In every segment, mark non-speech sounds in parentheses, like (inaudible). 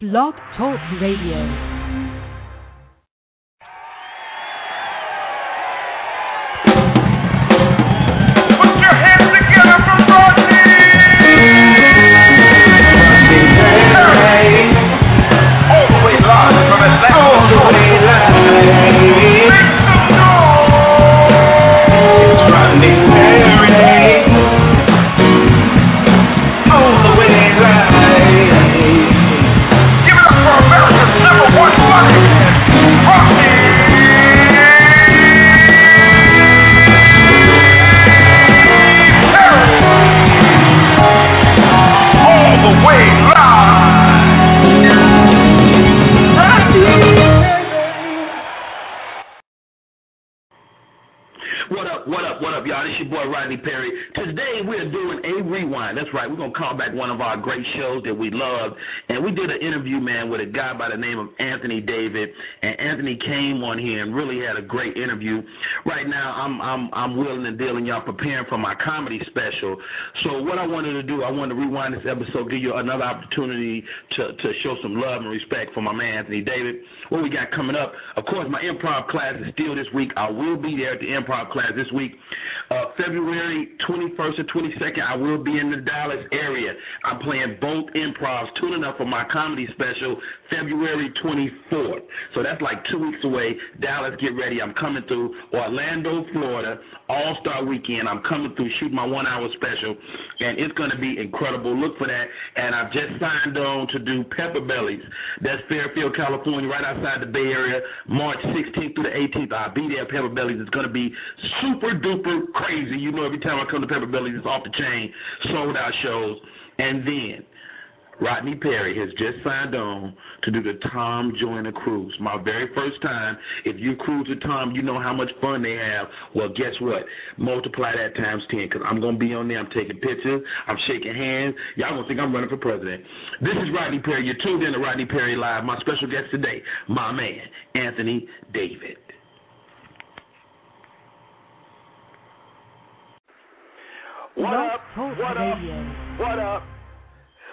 Blog Talk Radio. Right. We're to call back one of our great shows that we love. And we did an interview, man, with a guy by the name of Anthony David. And Anthony came on here and really had a great interview. Right now, I'm I'm I'm willing and dealing y'all preparing for my comedy special. So what I wanted to do, I wanted to rewind this episode, give you another opportunity to to show some love and respect for my man Anthony David. What we got coming up? Of course, my improv class is still this week. I will be there at the improv class this week. Uh, February 21st and 22nd, I will be in the Dallas area. I'm playing both improvs, tuning up for my comedy special February 24th. So that's like two weeks away. Dallas, get ready. I'm coming through Orlando, Florida, All Star Weekend. I'm coming through, shoot my one hour special, and it's going to be incredible. Look for that. And I've just signed on to do Pepper Bellies. That's Fairfield, California, right outside the Bay Area, March 16th through the 18th. I'll be there Pepper Bellies. It's going to be super duper crazy. You know, every time I come to Pepper Bellies, it's off the chain, sold out shows. And then Rodney Perry has just signed on to do the Tom Joyner cruise. My very first time. If you cruise with Tom, you know how much fun they have. Well, guess what? Multiply that times 10 because I'm going to be on there. I'm taking pictures. I'm shaking hands. Y'all going to think I'm running for president. This is Rodney Perry. You're tuned in to Rodney Perry Live. My special guest today, my man, Anthony David. What up? What up? What up?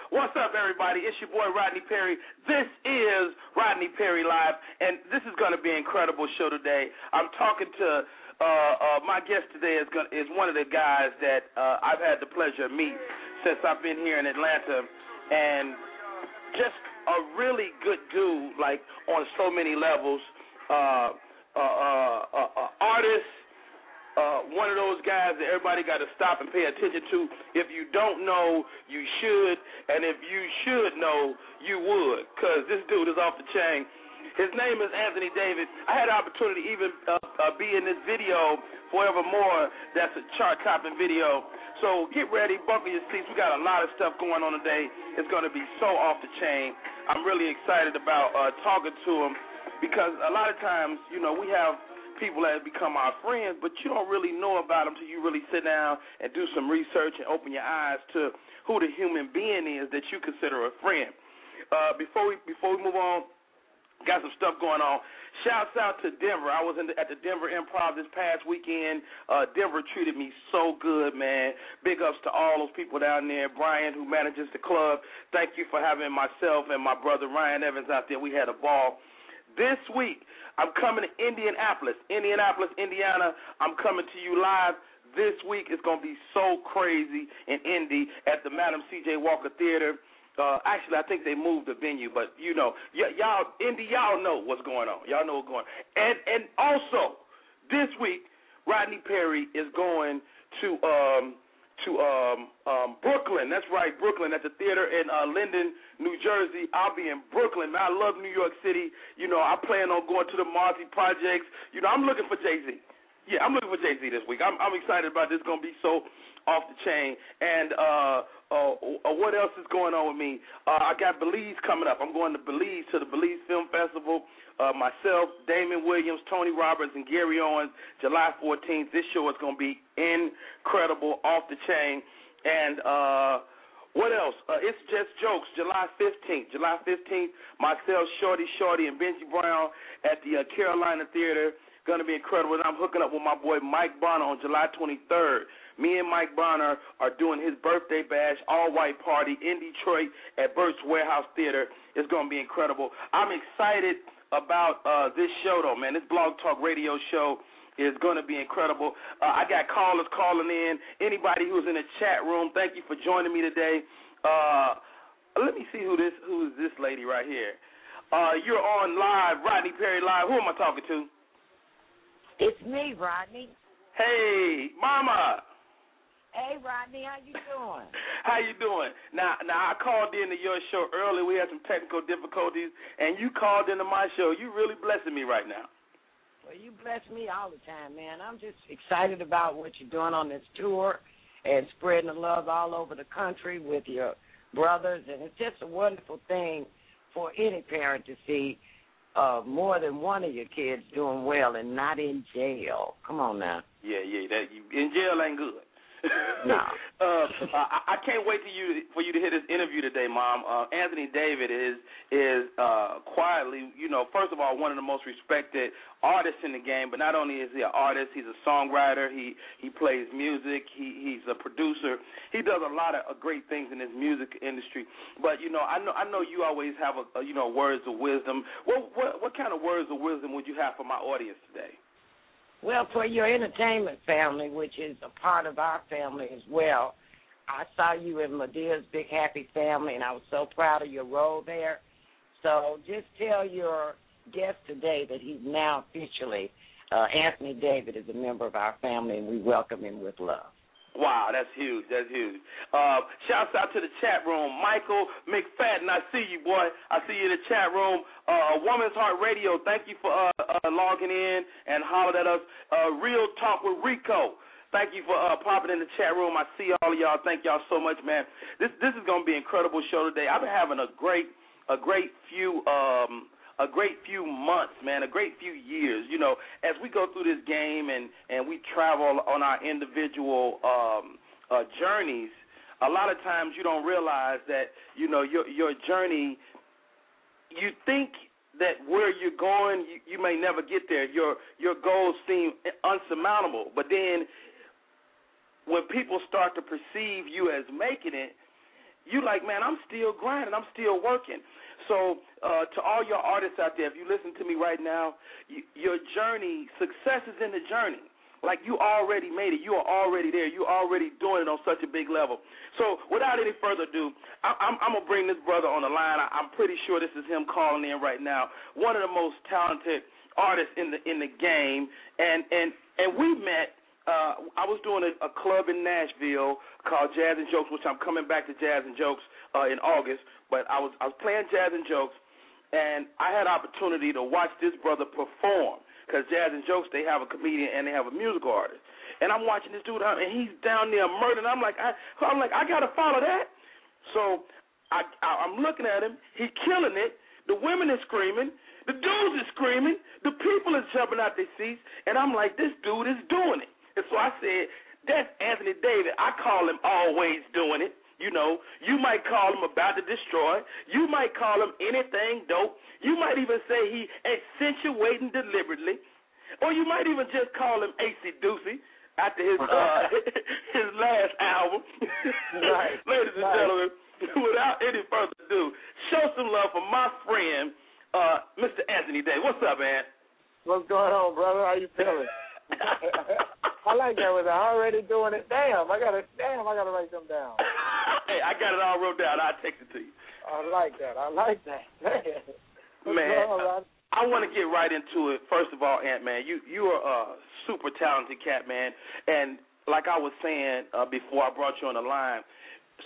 What's up, everybody? It's your boy Rodney Perry. This is Rodney Perry Live, and this is going to be an incredible show today. I'm talking to uh, uh, my guest today is going is one of the guys that uh, I've had the pleasure of meet since I've been here in Atlanta, and just a really good dude, like on so many levels. Uh, uh, uh, uh, uh, artist, uh, one of those guys that everybody got to stop and pay attention to. If you don't know, you should, and if you should know, you would, because this dude is off the chain. His name is Anthony David. I had the opportunity to even uh, uh, be in this video, Forevermore. That's a chart-topping video. So get ready, buckle your seats. We got a lot of stuff going on today. It's going to be so off the chain. I'm really excited about uh, talking to him because a lot of times, you know, we have people that have become our friends, but you don't really know about them until you really sit down and do some research and open your eyes to who the human being is that you consider a friend. Uh, before we before we move on, got some stuff going on. Shouts out to Denver. I was in the, at the Denver Improv this past weekend. Uh, Denver treated me so good, man. Big ups to all those people down there. Brian, who manages the club, thank you for having myself and my brother Ryan Evans out there. We had a ball. This week, I'm coming to Indianapolis, Indianapolis, Indiana. I'm coming to you live this week. It's going to be so crazy in Indy at the Madam C.J. Walker Theater. Uh, actually, I think they moved the venue, but you know, y- y'all, Indy, y'all know what's going on. Y'all know what's going on. And and also, this week, Rodney Perry is going to um to um um Brooklyn. That's right, Brooklyn at the theater in uh Linden, New Jersey. I'll be in Brooklyn. Man, I love New York City. You know, I plan on going to the Marcy projects. You know, I'm looking for Jay Z. Yeah, I'm looking for Jay Z this week. I'm I'm excited about this. Gonna be so off the chain. And uh, uh, uh, what else is going on with me? Uh, I got Belize coming up. I'm going to Belize to the Belize Film Festival. Uh, myself, Damon Williams, Tony Roberts, and Gary Owens, July 14th. This show is going to be incredible, off the chain. And uh, what else? Uh, it's just jokes. July 15th. July 15th. Myself, Shorty, Shorty, and Benji Brown at the uh, Carolina Theater. Going to be incredible. And I'm hooking up with my boy Mike Bonner on July 23rd. Me and Mike Bonner are doing his birthday bash, all white party in Detroit at Bert's Warehouse Theater. It's going to be incredible. I'm excited about uh, this show, though, man. This Blog Talk Radio show is going to be incredible. Uh, I got callers calling in. Anybody who's in the chat room, thank you for joining me today. Uh, let me see who this who is this lady right here. Uh, you're on live, Rodney Perry live. Who am I talking to? It's me, Rodney. Hey, Mama. Hey, Rodney, how you doing? (laughs) How you doing? Now, now I called into your show early. We had some technical difficulties, and you called into my show. You really blessing me right now. Well, you bless me all the time, man. I'm just excited about what you're doing on this tour and spreading the love all over the country with your brothers, and it's just a wonderful thing for any parent to see uh more than one of your kids doing well and not in jail. Come on now. Yeah, yeah. That you, in jail ain't good. No. (laughs) uh, I, I can't wait to you for you to hear this interview today, Mom. Uh, Anthony David is is uh, quietly, you know, first of all, one of the most respected artists in the game. But not only is he an artist, he's a songwriter. He he plays music. He he's a producer. He does a lot of uh, great things in this music industry. But you know, I know I know you always have a, a you know words of wisdom. What what what kind of words of wisdom would you have for my audience today? Well, for your entertainment family, which is a part of our family as well, I saw you in Madea's Big Happy Family, and I was so proud of your role there. So just tell your guest today that he's now officially, uh, Anthony David is a member of our family, and we welcome him with love. Wow, that's huge. That's huge. Uh, shouts out to the chat room. Michael McFadden, I see you, boy. I see you in the chat room. Uh, Woman's Heart Radio, thank you for uh, uh, logging in and hollered at us. Uh, Real Talk with Rico. Thank you for uh, popping in the chat room. I see all of y'all. Thank y'all so much, man. This this is gonna be an incredible show today. I've been having a great a great few um a great few months, man, a great few years. You know, as we go through this game and and we travel on our individual um, uh, journeys, a lot of times you don't realize that you know your your journey. You think that where you're going, you, you may never get there. Your your goals seem unsurmountable, but then when people start to perceive you as making it, you like, man, I'm still grinding, I'm still working. So, uh, to all your artists out there, if you listen to me right now, you, your journey, success is in the journey. Like you already made it, you are already there, you're already doing it on such a big level. So, without any further ado, I, I'm, I'm gonna bring this brother on the line. I, I'm pretty sure this is him calling in right now. One of the most talented artists in the in the game, and and and we met uh, I was doing a, a club in Nashville called Jazz and Jokes, which I'm coming back to Jazz and Jokes uh, in August. But I was I was playing Jazz and Jokes, and I had opportunity to watch this brother perform because Jazz and Jokes they have a comedian and they have a musical artist. And I'm watching this dude, and he's down there murdering. I'm like, I, I'm like, I gotta follow that. So I, I I'm looking at him. He's killing it. The women are screaming. The dudes are screaming. The people are jumping out their seats. And I'm like, this dude is doing it. And so I said, that's Anthony David. I call him always doing it. You know, you might call him about to destroy. You might call him anything dope. You might even say he accentuating deliberately. Or you might even just call him Acey Duecy after his (laughs) uh, (laughs) his last album. (laughs) Right. Ladies and Right. gentlemen, without any further ado, show some love for my friend, uh, Mr. Anthony Day. What's up, man? What's going on, brother? How you feeling? I like that. Was I already doing it? Damn, I gotta. Damn, I gotta write them down. (laughs) hey, I got it all wrote down. I'll text it to you. I like that. I like that. (laughs) Man, Man, going on, Rod? I want to get right into it. First of all, Ant Man, you you are a super talented cat, man. And like I was saying uh, before I brought you on the line,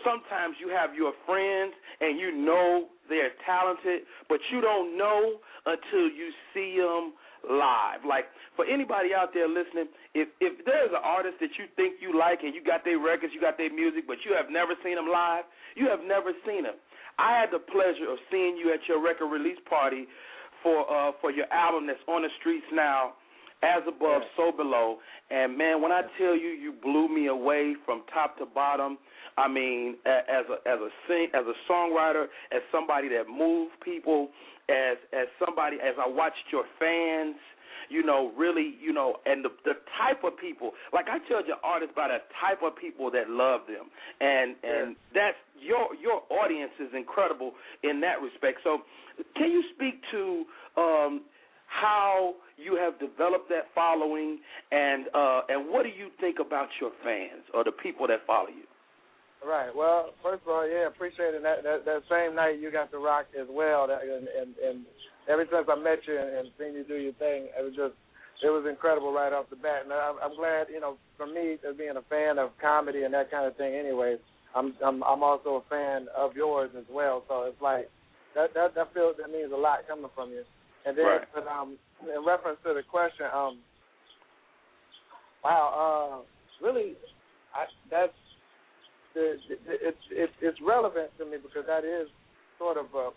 sometimes you have your friends and you know they're talented, but you don't know until you see them live. Like for anybody out there listening, if if there's an artist that you think you like and you got their records, you got their music, but you have never seen them live, you have never seen them. I had the pleasure of seeing you at your record release party for uh for your album that's on the streets now, as above, so below. And man, when I tell you, you blew me away from top to bottom. I mean, as a as a sing as a songwriter, as somebody that moved people, as as somebody as I watched your fans, you know, really, you know, and the the type of people. Like I judge an artist by the type of people that love them, and and that's your your audience is incredible in that respect. So, can you speak to um, how you have developed that following, and uh, and what do you think about your fans or the people that follow you? Right. Well, first of all, yeah, appreciating that that, that same night you got to rock as well. That, and, and and ever since I met you and, and seen you do your thing, it was just it was incredible right off the bat. And I'm, I'm glad, you know, for me as being a fan of comedy and that kind of thing. Anyway, I'm I'm I'm also a fan of yours as well. So it's like that that that feels that means a lot coming from you. And then, Right. but, um, in reference to the question, um, wow, uh, really, I, that's the, the, it's it's it's relevant to me because that is sort of a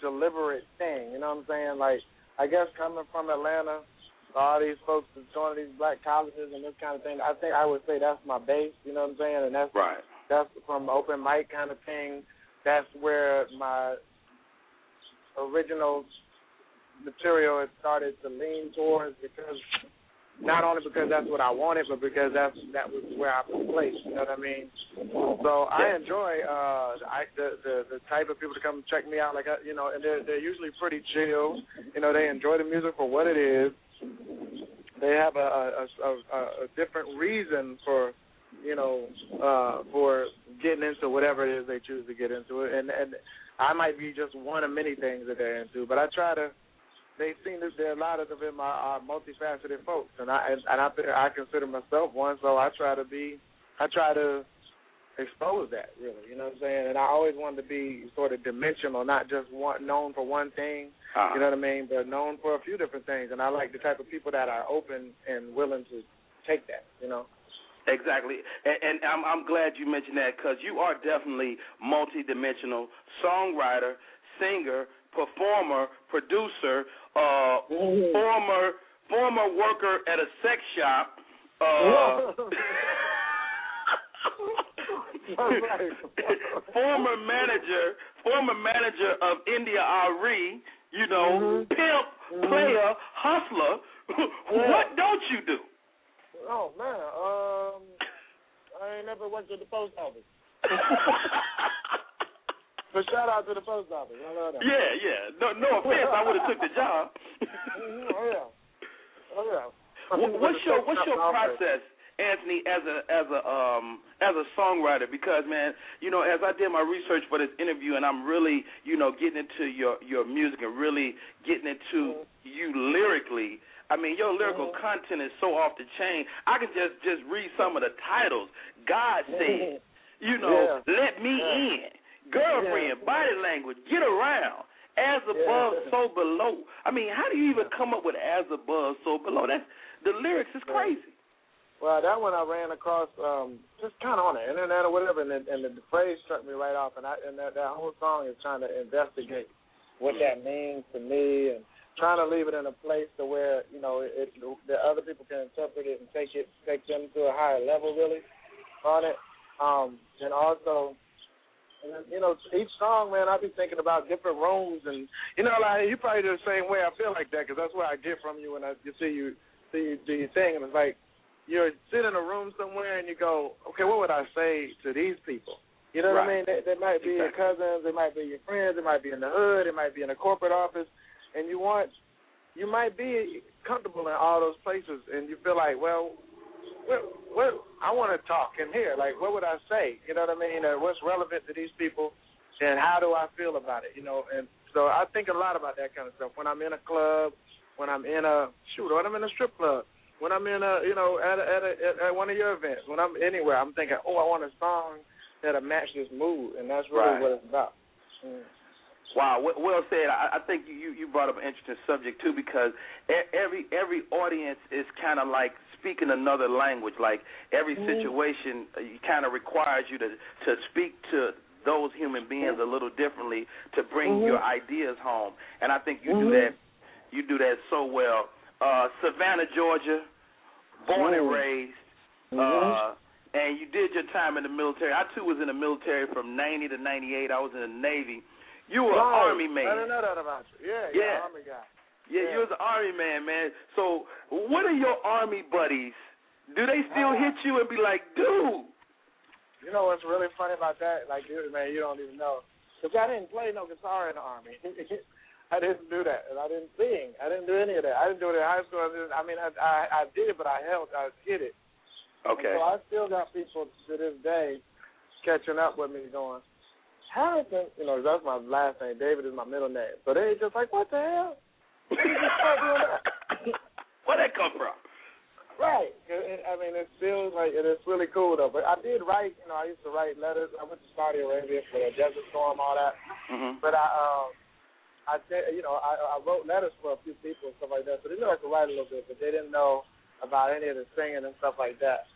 deliberate thing. You know what I'm saying? Like, I guess coming from Atlanta, all these folks that's going to these black colleges and this kind of thing. I think I would say that's my base. You know what I'm saying? And that's Right. that's from open mic kind of thing. That's where my original material had started to lean towards because not only because that's what I wanted, but because that's that was where I was placed. You know what I mean? So I enjoy uh I the the, the type of people to come check me out. Like uh, you know, and they're they're usually pretty chill. You know, they enjoy the music for what it is. They have a a, a, a, a different reason for you know uh for getting into whatever it is they choose to get into it and and I might be just one of many things that they're into but I try to they seem that there are a lot of them are, are multifaceted folks and I and, and I I consider myself one so I try to be I try to expose that really you know what I'm saying? And I always wanted to be sort of dimensional not just one known for one thing Uh-huh. you know what I mean? But known for a few different things and I like the type of people that are open and willing to take that you know? Exactly, and, and I'm I'm glad you mentioned that because you are definitely multidimensional songwriter, singer, performer, producer, uh, former former worker at a sex shop. Uh, (laughs) (laughs) former manager, former manager of India Arie, you know, pimp, player, hustler. (laughs) what don't you do? Oh man, um, I ain't never went to the post office. But shout out to the post office. I love that. Yeah, yeah. No, no offense. I would have took the job. Mhm, oh yeah. Oh yeah. What's your What's your process, Anthony, as a as a um as a songwriter? Because man, you know, as I did my research for this interview, and I'm really, you know, getting into your your music and really getting into you lyrically. I mean, your lyrical content is so off the chain. I can just just read some of the titles. God said, (laughs) you know, let me in. Girlfriend, body language, get around. As above, Yeah. so below. I mean, how do you even come up with as above, so below? That's the lyrics is crazy. Well, that one I ran across um just kind of on the internet or whatever, and, it, and the, the phrase struck me right off, and I and that, that whole song is trying to investigate what that means to me, and trying to leave it in a place to where you know it, the other people can interpret it and take it take them to a higher level really on it, um, and also. And you know, each song, man, I be thinking about different rooms, and you know, like you probably do the same way. I feel like that because that's what I get from you when I you see you see you do your thing, and it's like you're sitting in a room somewhere and you go, okay, what would I say to these people? You know what I mean? They, they might be your cousins, they might be your friends, they might be in the hood, it might be in a corporate office, and you want, you might be comfortable in all those places, and you feel like, well, what, what I want to talk in here. Like, what would I say? You know what I mean? Uh, what's relevant to these people, and how do I feel about it? You know, and so I think a lot about that kind of stuff when I'm in a club, when I'm in a shoot, when I'm in a strip club, when I'm in a you know at a, at, a, at, one of your events, when I'm anywhere, I'm thinking, oh, I want a song that'll match this mood, and that's really Right. what it's about. Mm. Wow, well well said. I, I think you you brought up an interesting subject too because every every audience is kind of like speaking another language. Like every situation, uh, kind of requires you to to speak to those human beings a little differently to bring your ideas home. And I think you do that. You do that so well. Uh, Savannah, Georgia, born and Mhm. raised. Uh, and you did your time in the military. I too was in the military from '90 to '98. I was in the Navy. You were right. an Army man. I didn't know that about you. Yeah, Yeah. yeah, Army guy. Yeah, Yeah. you was an Army man, man. So, what are your Army buddies? Do they still Uh, hit you and be like, dude? You know what's really funny about that? Like, dude, man, you don't even know. Because I didn't play no guitar in the Army. (laughs) I didn't do that, and I didn't sing. I didn't do any of that. I didn't do it in high school. I, didn't, I mean, I, I I did, it, but I held, I hit it. Okay. So I still got people to this day catching up with me going, Harrison, you know, that's my last name. David is my middle name. So they just like, what the hell? (laughs) When did you start doing that? Where'd that come from? Right. I mean, it's still like, it's really cool though. But I did write, you know, I used to write letters. I went to Saudi Arabia for the Desert Storm, all that. Mm-hmm. But I, um, I, did, you know, I, I wrote letters for a few people and stuff like that. So they knew I could write a little bit, but they didn't know about any of the singing and stuff like that.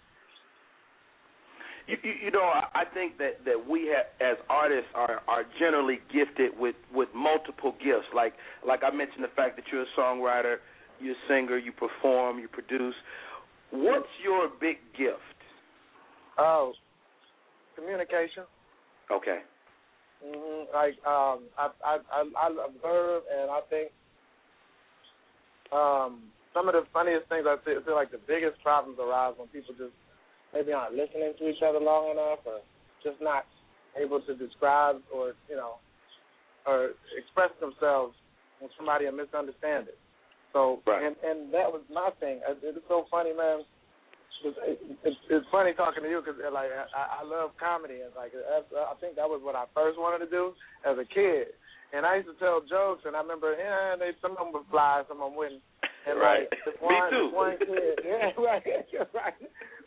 You, you, you know, I, I think that that we have, as artists are are generally gifted with with multiple gifts. Like like I mentioned, the fact that you're a songwriter, you're a singer, you perform, you produce. What's your big gift? Oh, communication. Okay. hmm Like um, I, I I I observe and I think um, some of the funniest things I feel, feel like the biggest problems arise when people just maybe aren't listening to each other long enough or just not able to describe or you know or express themselves when somebody will misunderstand it. So Right. and and that was my thing. It's so funny, man. It's, it's, it's funny talking to you because like I, I love comedy and like that's, I think that was what I first wanted to do as a kid. And I used to tell jokes, and I remember, yeah, they some of them would fly, some of them wouldn't. And Right. like this Me too. this one kid, (laughs) yeah, right, (laughs) right.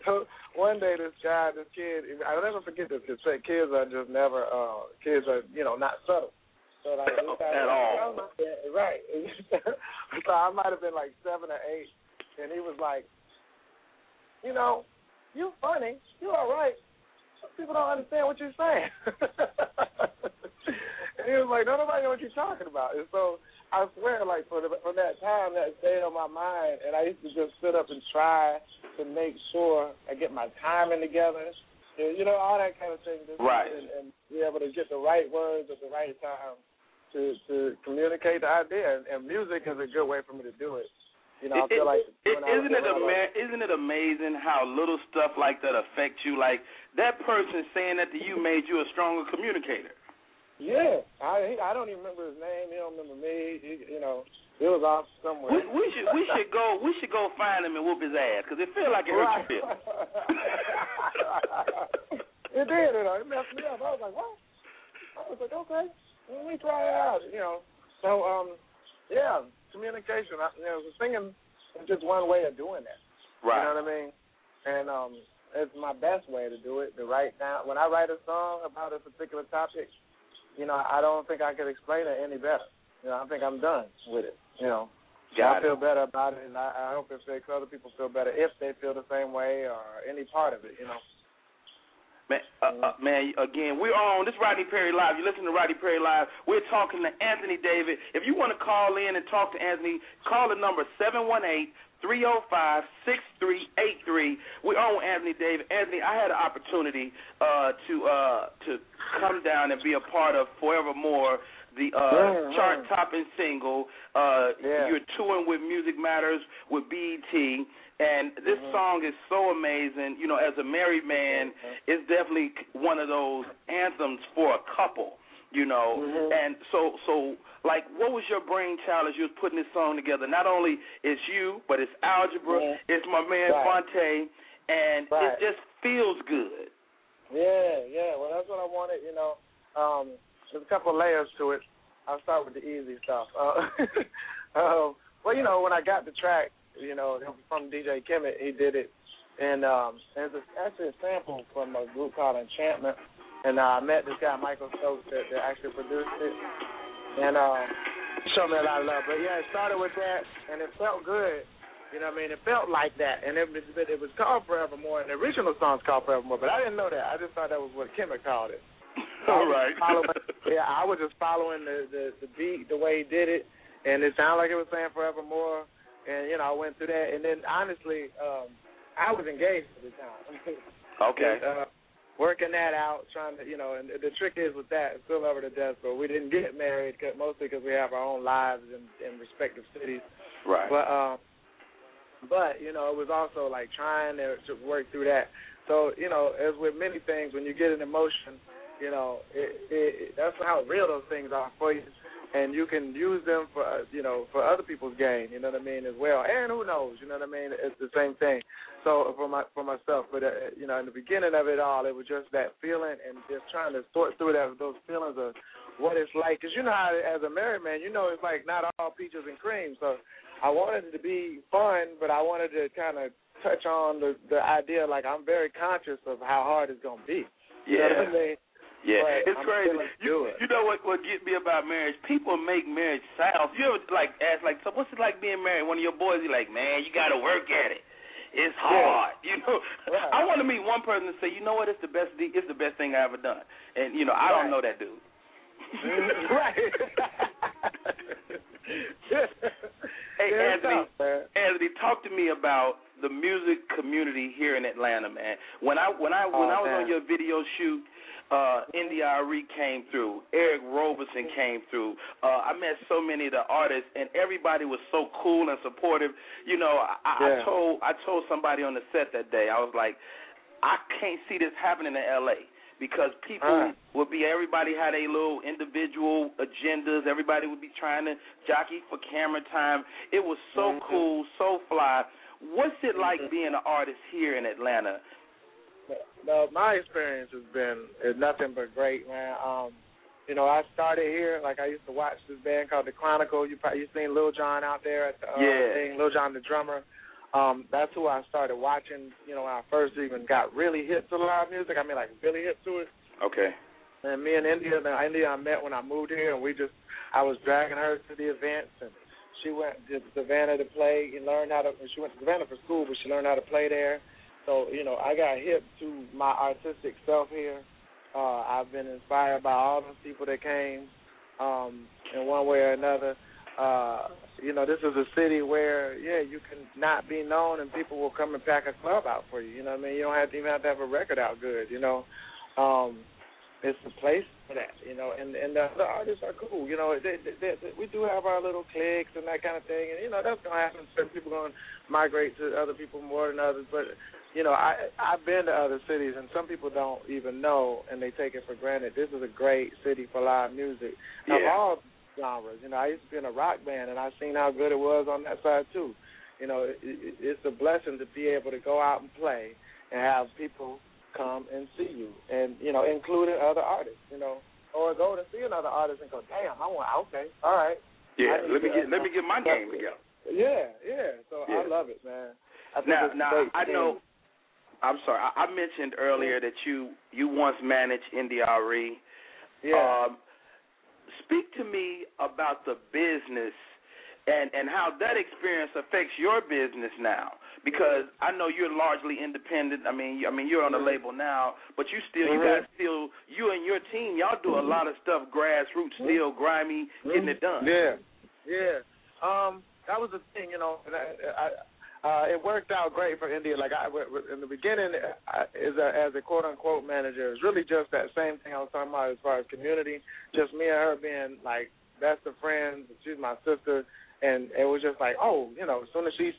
So one day, this guy, this kid, I'll never forget this. Because kids are just never, uh, kids are, you know, not subtle. So like (laughs) At all. Yeah, right. so I might have been like seven or eight, and he was like, you know, you funny, you all right. People don't understand what you're saying. And he was like, no, nobody know what you're talking about. And so I swear, like for the, from that time, that stayed on my mind, and I used to just sit up and try to make sure I get my timing together. and, You know, all that kind of thing. Just, Right. And, and be able to get the right words at the right time to to communicate the idea. And, and music is a good way for me to do it. You know, I feel like it- I- isn't it ama- isn't it amazing how little stuff like that affects you? Like that person saying that to you made you a stronger communicator. Yeah, I I don't even remember his name. He don't remember me. He, you know, it was off somewhere. We, we should we should go we should go find him and whoop his ass because it feel like it hurt right. your feelings. (laughs) it did. You know, it messed me up. I was like, what? I was like, okay, well, let me try it out. You know, so um, yeah, communication. I, you know, singing is just one way of doing that. Right. You know what I mean? And um, it's my best way to do it. To write down when I write a song about a particular topic, you know, I don't think I could explain it any better. You know, I think I'm done with it. You know, Got I it. feel better about it, and I, I hope it makes other people feel better if they feel the same way or any part of it. You know. Man, uh, uh, man, again, we're on this Rodney Perry Live. You listen to Rodney Perry Live. We're talking to Anthony David. If you want to call in and talk to Anthony, call the number seven one eight three zero five six three eight three. We're on with Anthony Dave. Anthony, I had an opportunity uh, to uh, to come down and be a part of Forevermore, the uh, Yeah, chart yeah. topping single. Uh, Yeah. You're touring with Music Matters with BET. And this Mhm. song is so amazing. You know, as a married man, Mhm. it's definitely one of those anthems for a couple. You know, Mhm. and so so like, what was your brainchild as you was putting this song together? Not only it's you, but it's Algebra, Yeah. it's my man Right. Phonte, and Right. it just feels good. Yeah, yeah. Well, that's what I wanted. You know, um, there's a couple layers to it. I'll start with the easy stuff. Uh, (laughs) um, well, you know, when I got the track, you know, from DJ Kemet, he did it, and um, there's actually a sample from a group called Enchantment, and uh, I met this guy Michael Stokes that, that actually produced it, and he showed me a lot of love. But yeah, it started with that, and it felt good. You know what I mean? It felt like that, and it was it was called Forevermore, and the original song's called Forevermore, but I didn't know that. I just thought that was what Kemet called it. (laughs) All right. Yeah, I was just following the, the the beat, the way he did it, and it sounded like it was saying forevermore. And you know, I went through that, and then honestly, um, I was engaged at the time. (laughs) Okay. And, uh, working that out, trying to, you know, and the trick is with that, still her to death, but we didn't get married cause, mostly because we have our own lives in, in respective cities. Right. But um, but you know, it was also like trying to, to work through that. So you know, as with many things, when you get an emotion, you know, it, it, that's how real those things are for you, and you can use them for uh, you know for other people's gain. You know what I mean as well. And who knows? You know what I mean? It's the same thing. So for my for myself, but uh, you know, in the beginning of it all, it was just that feeling and just trying to sort through that those feelings of what it's like. Because you know how as a married man, you know it's like not all peaches and cream. So I wanted it to be fun, but I wanted to kind of touch on the the idea like I'm very conscious of how hard it's gonna be. You yeah. know what I mean? Yeah, But it's I'm crazy. You, it. you know what? What get me about marriage? People make marriage sound. You ever like ask like, so what's it like being married? One of your boys, you like, man, you got to work at it. It's hard, (laughs) you know. Right. I want to meet one person and say, you know what? It's the best. It's the best thing I ever done. And you know, I don't know that dude. (laughs) right. (laughs) Hey, Yeah, Anthony. tough. Anthony, talk to me about the music community here in Atlanta, man. When I when I when Oh, I was on your video shoot, uh India Arie came through, Eric Roberson came through. Uh I met so many of the artists and everybody was so cool and supportive. You know, I, I told I told somebody on the set that day, I was like, I can't see this happening in LA because people Right. would be everybody had a little individual agendas. Everybody would be trying to jockey for camera time. It was so Mhm. cool, so fly. What's it like Mhm. being an artist here in Atlanta? No, my experience has been is nothing but great, man. Um, you know, I started here. Like I used to watch this band called The Chronicle. You probably you seen Lil Jon out there at the uh, Yeah. thing. Lil Jon, the drummer. Um, that's who I started watching. You know, when I first even got really hip to live music. I mean, like really hip to it. Okay. And me and India, now India, I met when I moved here, and we just, I was dragging her to the events, and she went to Savannah to play and learn how to. She went to Savannah for school, but she learned how to play there. So you know, I got hip to my artistic self here. Uh, I've been inspired by all those people that came, um, in one way or another. Uh, you know, this is a city where, yeah, you can not be known and people will come and pack a club out for you. You know what I mean? You don't have to even have to have a record out good. You know, um, it's the place for that. You know, and and the, the artists are cool. You know, they, they, they, we do have our little cliques and that kind of thing, and you know that's gonna happen. Certain people gonna migrate to other people more than others, but you know, I I've been to other cities and some people don't even know and they take it for granted. This is a great city for live music of all genres. You know, I used to be in a rock band and I've seen how good it was on that side too. You know, it, it, it's a blessing to be able to go out and play and have people come and see you, and you know, including other artists. You know, or go to see another artist and go, damn, I want okay, all right. Yeah. Let me get let me get my game together. Yeah, yeah. So I love it, man. I think Now, now I know. I'm sorry. I, I mentioned earlier that you you once managed Arie. Yeah. Um, speak to me about the business and and how that experience affects your business now. Because I know you're largely independent. I mean, you- I mean you're on a label now, but you still you Mhm. guys still you and your team y'all do a lot of stuff grassroots, still grimy, getting it done. Yeah, yeah. Um, that was the thing, you know. And I, I, uh, it worked out great for India. Like I, in the beginning, I, as a as a quote unquote manager, it's really just that same thing I was talking about as far as community. Just me and her being like best of friends. She's my sister, and it was just like, oh, you know, as soon as she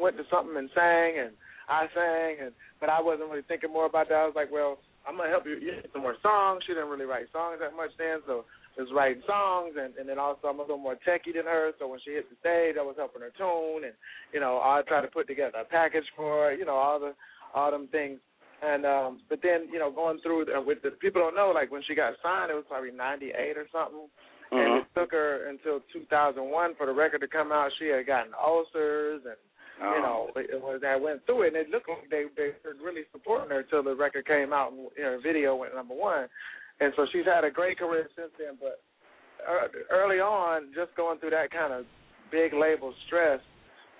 went to something and sang, and I sang, and but I wasn't really thinking more about that. I was like, well, I'm gonna help you. You get some more songs. She didn't really write songs that much then, so was writing songs, and and then also I'm a little more techie than her. So when she hit the stage, I was helping her tune, and you know I tried to put together a package for her. You know all the all them things. And um but then you know going through the, with the people don't know like when she got signed it was probably '98 or something, and Mhm. it took her until 2001 for the record to come out. She had gotten ulcers and Oh. you know, it was I went through it, and it looked like they they were really supporting her until the record came out and her video went number one, and so she's had a great career since then. But uh, early on, just going through that kind of big label stress,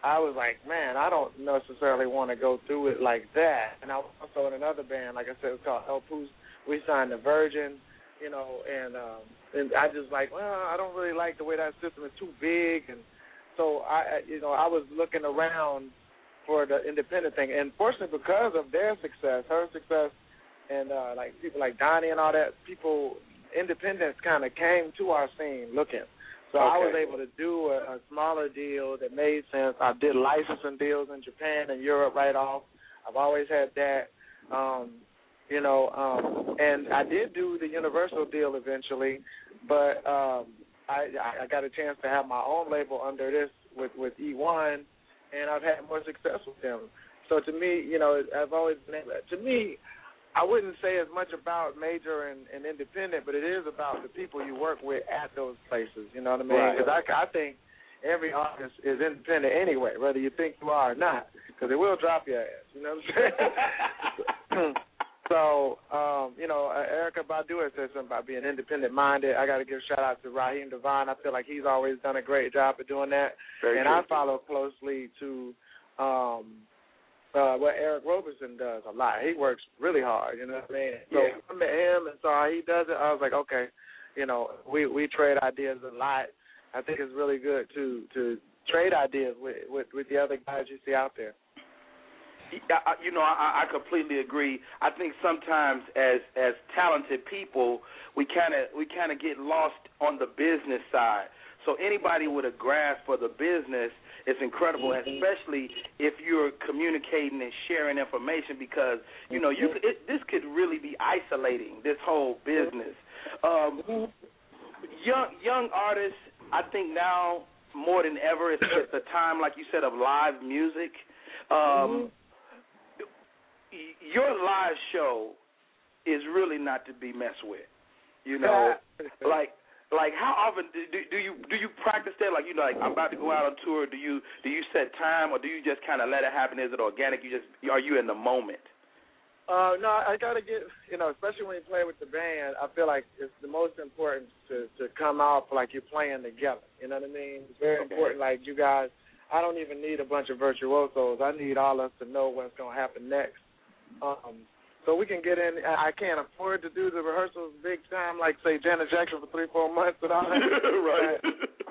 I was like, man, I don't necessarily want to go through it like that. And I was also in another band, like I said, it was called El Pus. We signed the Virgin, you know, and um, and I just like, well, I don't really like the way that system is too big and so I, you know, I was looking around for the independent thing. And fortunately, because of their success, her success, and uh, like people like Donnie and all that, people independents kind of came to our scene looking. So I was able to do a, a smaller deal that made sense. I did licensing deals in Japan and Europe right off. I've always had that. Um, you know, um, and I did do the Universal deal eventually, but um, I, I got a chance to have my own label under this with with E1, and I've had more success with them. So to me, you know, I've always been able, to me, I wouldn't say as much about major and, and independent, but it is about the people you work with at those places. You know what I mean? Right. Because I, I think every artist is independent anyway, whether you think you are or not, because it will drop your ass. You know what I'm saying? (laughs) (clears throat) so, um, you know, uh, Erykah Badu has said something about being independent minded. I got to give a shout out to Raheem DeVaughn. I feel like he's always done a great job of doing that Very and true. I follow closely to um uh what Eric Roberson does a lot. He works really hard, you know what I mean? So Yeah. I met him and saw how he does it, I was like, Okay, you know, we we trade ideas a lot. I think it's really good to to trade ideas with with, with the other guys you see out there. I, you know, I, I completely agree. I think sometimes as as talented people, we kind of we kind of get lost on the business side. So anybody with a grasp for the business is incredible, especially if you're communicating and sharing information. Because you know, you could- it, this could really be isolating this whole business. Um, young young artists, I think now more than ever, it's, it's a time, like you said, of live music. Um, y- your live show is really not to be messed with. You know, (laughs) like like how often do, do, do you do you practice that? Like you know, like I'm about to go out on tour. Do you do you set time or do you just kind of let it happen? Is it organic? You just are you in the moment? Uh, no, I gotta get you know, especially when you play with the band. I feel like it's the most important to to come out like you're playing together. You know what I mean? It's very Okay. important. Like you guys, I don't even need a bunch of virtuosos. I need all of us to know what's gonna happen next. Um, so we can get in. I can't afford to do the rehearsals big time, like say Janet Jackson for three, four months and all that. (laughs) right.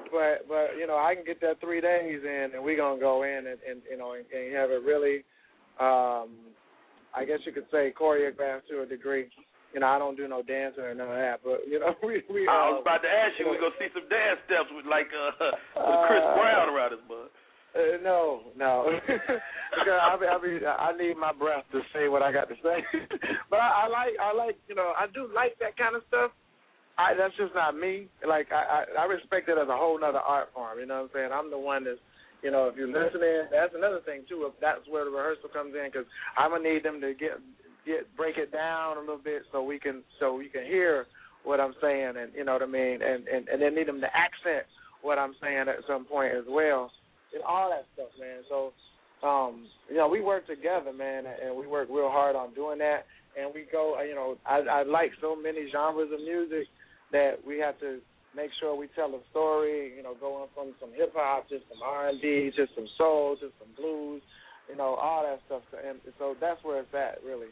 but but you know I can get that three days in, and we're gonna go in and, and you know and, and have it really, um, I guess you could say choreographed to a degree. You know I don't do no dancing or none of that, but you know (laughs) we we. I was about to ask you, we gonna see some dance steps with like uh, (laughs) with Chris Uh, Brown around his butt. Uh, no, no. (laughs) I I mean, I need my breath to say what I got to say. (laughs) but I, I like, I like, you know, I do like that kind of stuff. I that's just not me. Like I, I, I respect it as a whole nother art form. You know what I'm saying? I'm the one that's, you know, if you're listening, that's another thing too. If that's where the rehearsal comes in, because I'm gonna need them to get, get, break it down a little bit so we can, so you can hear what I'm saying, and you know what I mean, and and and then need them to accent what I'm saying at some point as well and all that stuff, man. So, um, you know, we work together, man, and we work real hard on doing that. And we go, uh, you know, I, I like so many genres of music that we have to make sure we tell a story. You know, going from some hip hop to some R and B, to some soul, to some blues, you know, all that stuff. And so that's where it's at, really.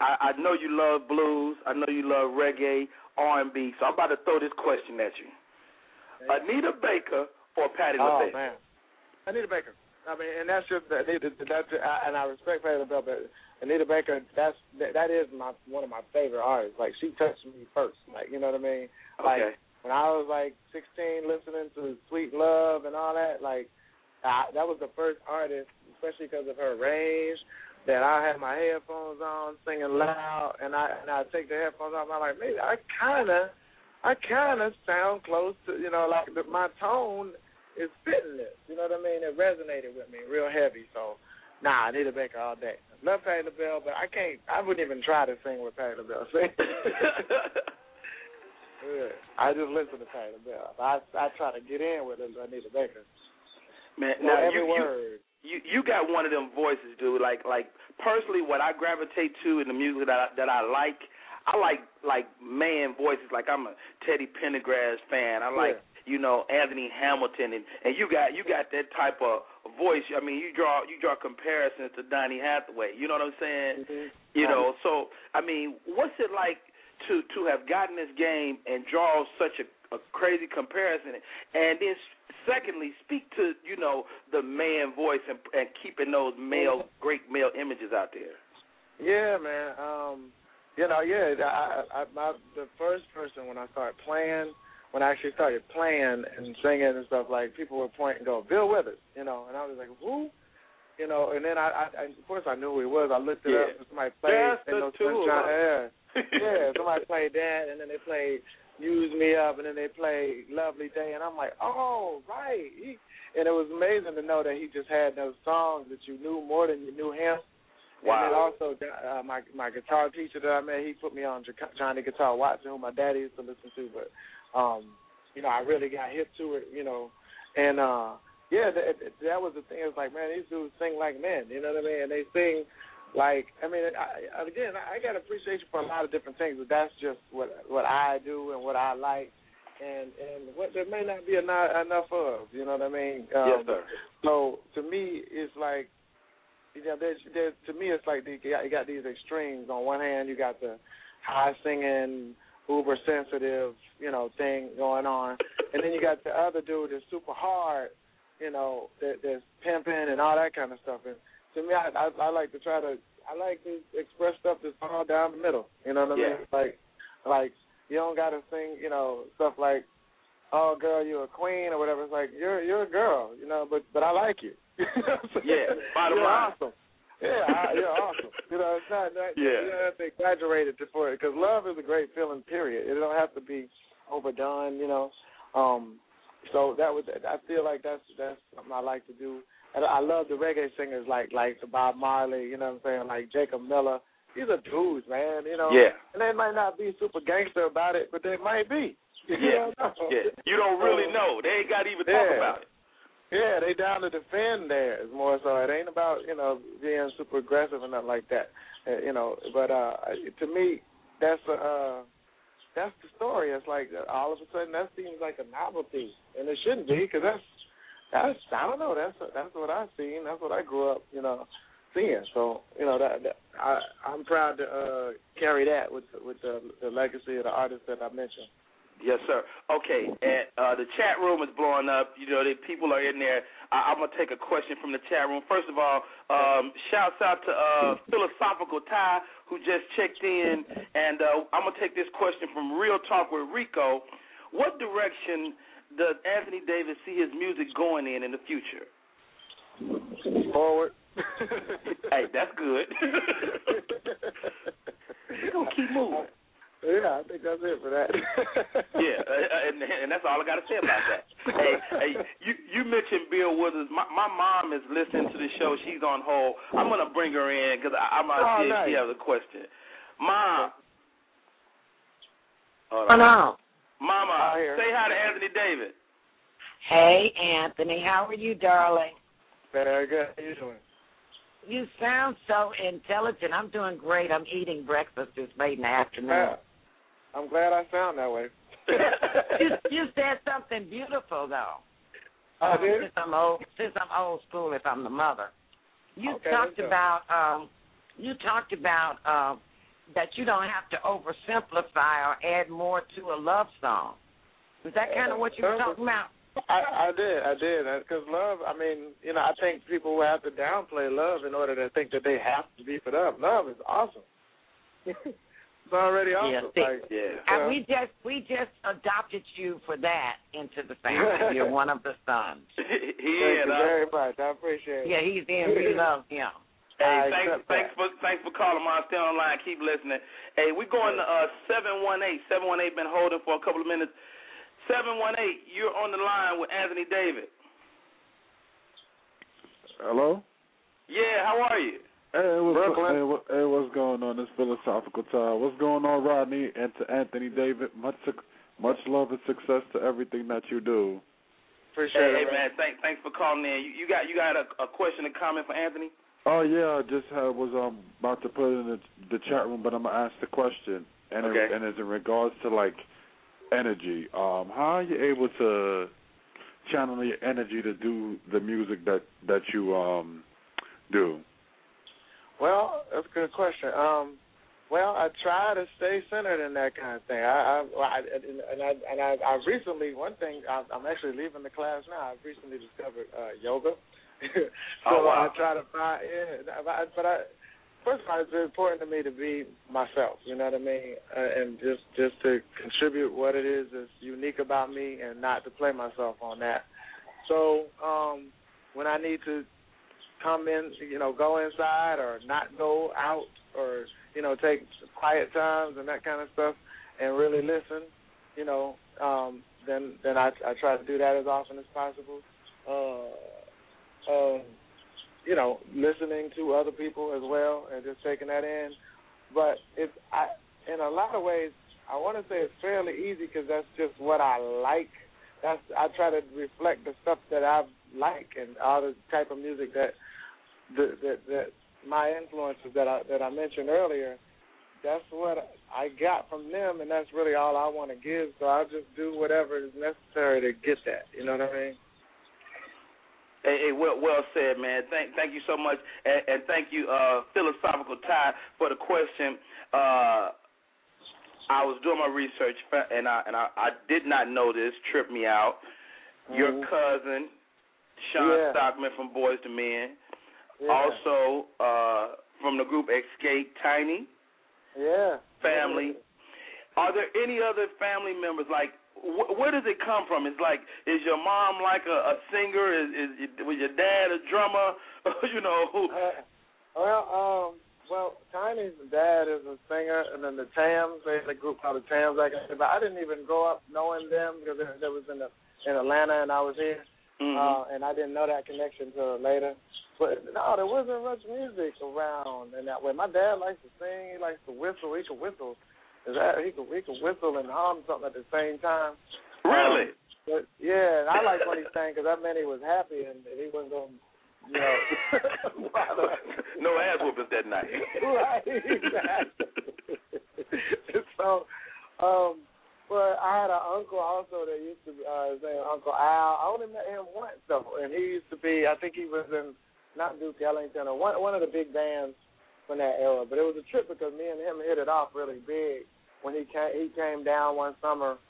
I- I know you love blues. I know you love reggae, R and B. So I'm about to throw this question at you: Anita Baker or Patti Oh LaBelle? man, Anita Baker. I mean, and that's just Anita. That's and I respect Patti LaBelle, but Anita Baker. That's that is my one of my favorite artists. Like she touched me first. Like you know what I mean. Like Okay. when I was like 16, listening to Sweet Love and all that. Like I, that was the first artist, especially because of her range. That I had my headphones on, singing loud, and I and I take the headphones off. I'm like, maybe I kind of, I kind of sound close to, you know, like the, my tone fitting this. You know what I mean? It resonated with me real heavy. So, nah, Anita Baker all day. Love Patti LaBelle, but I can't. I wouldn't even try to sing with Patti LaBelle. (laughs) See? Yeah. I just listen to Patti LaBelle. I I try to get in with Anita Baker. Man, Know now every you, you word. you you got one of them voices, dude. Like like personally, what I gravitate to in the music that I, that I like, I like like man voices. Like I'm a Teddy Pendergrass fan. I like you know Anthony Hamilton, and and you got you got that type of voice. I mean, you draw you draw comparisons to Donny Hathaway. You know what I'm saying? Mhm. You know, so I mean, what's it like to to have gotten this game and draw such a a crazy comparison. And then, secondly, speak to you know the man voice and, and keeping those male great male images out there. Yeah, man. Um, you know, yeah. I, I, my the first person when I started playing, when I actually started playing and singing and stuff, like people would point and go, Bill Withers, you know, and I was like, who? You know, and then I, I, of course I knew who he was. I looked it Yeah. up. And somebody played That's Ain't the No two of Sunshine. (laughs) Yeah, yeah. Somebody played that, and then they played Use Me Up, and then they played Lovely Day, and I'm like, oh right. He, and it was amazing to know that he just had those songs that you knew more than you knew him. Wow. And then also uh, my my guitar teacher that I met, he put me on Johnny Guitar Watson, who my daddy used to listen to. But um, you know, I really got hit to it. You know, and uh, yeah, that, that was the thing. It's like, man, these dudes sing like men. You know what I mean? And they sing like, I mean, I, again, I got appreciation for a lot of different things, but that's just what what I do and what I like. And and what there may not be enough enough of, you know what I mean? Um, yes, sir. so to me, it's like, you know, there's, there's to me, it's like you got, you got these extremes. On one hand, you got the high singing, uber sensitive, you know, thing going on, and then you got the other dude that's super hard, you know, that, that's pimping and all that kind of stuff. And to me, I, I I like to try to I like to express stuff that's all down the middle. You know what I Yeah. mean? Like, like you don't got to sing, you know, stuff like oh girl, you're a queen or whatever. It's like you're you're a girl, you know, but but I like you. (laughs) Yeah, bottom you're line. awesome. Yeah, I, you're awesome. You know, it's not, not Yeah. you don't have to exaggerate it for it because love is a great feeling. Period. It don't have to be overdone. You know, um, so that was I feel like that's that's something I like to do. And I love the reggae singers like like Bob Marley. You know what I'm saying? Like Jacob Miller. These are dudes, man. You know. Yeah. And they might not be super gangster about it, but they might be. (laughs) You Yeah, know. yeah. You don't really know. They ain't got to even talk about it. Yeah, they down to defend theirs more so. It ain't about you know being super aggressive or nothing like that. Uh, you know, but uh to me, that's uh that's the story. It's like uh, all of a sudden that seems like a novelty, and it shouldn't be because that's that's I don't know. That's that's what I've seen. That's what I grew up, you know, seeing. So you know that, that I I'm proud to uh carry that with with the the legacy of the artists that I mentioned. Yes, sir. Okay, and uh, the chat room is blowing up. You know, the people are in there. I, I'm gonna take a question from the chat room. First of all, um, shouts out to uh, Philosophical Ty who just checked in, and uh, I'm gonna take this question from Real Talk with Rico. What direction does Anthony Davis see his music going in in the future? Forward. Hey, that's good. (laughs) We're gonna keep moving. Yeah, I think that's it for that. (laughs) Yeah, uh, and, and that's all I got to say about that. (laughs) hey, hey, you you mentioned Bill Withers. My my mom is listening to the show. She's on hold. I'm gonna bring her in because I'm gonna Oh, see if she has a question. Mom. Hold Oh, on. no. Mama, say hi to Anthony David. Hey, Anthony. How are you, darling? Very good. How you doing? You sound so intelligent. I'm doing great. I'm eating breakfast this late in the afternoon. (laughs) I'm glad I sound that way. (laughs) you, you (laughs) said something beautiful, though. I Um, did? Since I'm old, since I'm old school, if I'm the mother, you Okay, talked about um, you talked about um, that you don't have to oversimplify or add more to a love song. Is that kind of what you were talking about? I, I did, I did, because love. I mean, you know, I think people will have to downplay love in order to think that they have to beef it up. Love is awesome. (laughs) it's already Yeah, awesome. see- like, Yeah. And we just we just adopted you for that into the family. (laughs) You're one of the sons. (laughs) he thank is. you huh? very much. I appreciate it. Yeah, he's in. We love him. Hey, I thanks, thanks for thanks for calling, Mom. Stay online. Keep listening. Hey, we're going to uh seven one eight. Seven one eight been holding for a couple of minutes. Seven one eight. You're on the line with Anthony David. Hello. Yeah, how are you? Hey, what's, Brooklyn. hey, what, hey, what's going on? This philosophical time. What's going on, Rodney, and to Anthony David? Much, much love and success to everything that you do. Appreciate Hey, hey it, man, thanks thanks for calling in. You, you got you got a, a question and comment for Anthony? Oh yeah, I just had, was um about to put it in the, the chat room, but I'm gonna ask the question, and Okay. it, and it's in regards to like energy. Um, how are you able to channel your energy to do the music that that you um do? Well, that's a good question. Um, Well, I try to stay centered in that kind of thing. I, I, I and I and I, I recently one thing I, I'm actually leaving the class now. I've recently discovered uh, yoga, (laughs) so Oh, wow. I try to find. Yeah, but I, but I first of all, it's important to me to be myself. You know what I mean, uh, and just just to contribute what it is that's unique about me, and not to play myself on that. So um, when I need to come in, you know, go inside or not go out or you know take quiet times and that kind of stuff, and really listen, you know, um, then then I I try to do that as often as possible. Uh, um, you know, listening to other people as well and just taking that in. But it's I in a lot of ways I want to say it's fairly easy because that's just what I like. That's I try to reflect the stuff that I like and all the type of music that the, that that my influences that I that I mentioned earlier. That's what I got from them, and that's really all I want to give. So I'll just do whatever is necessary to get that. You know what I mean? Hey, hey, well, well said, man. Thank, thank you so much, and, and thank you, uh, philosophical Ty, for the question. Uh, I was doing my research, and I and I, I did not know this. Tripped me out. Your Mhm. cousin, Shawn Yeah. Stockman from Boyz II Men, Yeah. also uh, from the group Xscape Tiny yeah. family. Are there any other family members like? Wh- where does it come from? It's like, is your mom like a, a singer? Is, is was your dad a drummer? (laughs) you know, Uh, well, um, well, Tiny's dad is a singer, and then the Tams, they had a group called the Tams. Like but I didn't even grow up knowing them because they, they was in the in Atlanta, and I was here, Mhm. uh, and I didn't know that connection till later. But no, there wasn't much music around in that way. My dad likes to sing. He likes to whistle. He could whistle. Is that he could he could whistle and hum something at the same time. really? But yeah, and I like what he sang because that meant he was happy and he wasn't going, you know. (laughs) (laughs) no ass whoopers that night. right, exactly. (laughs) so, um, but I had an uncle also that used to uh, his name Uncle Al. I only met him once though, and he used to be. I think he was in not Duke Ellington or one one of the big bands from that era. But it was a trip because me and him hit it off really big when he came. He came down one summer,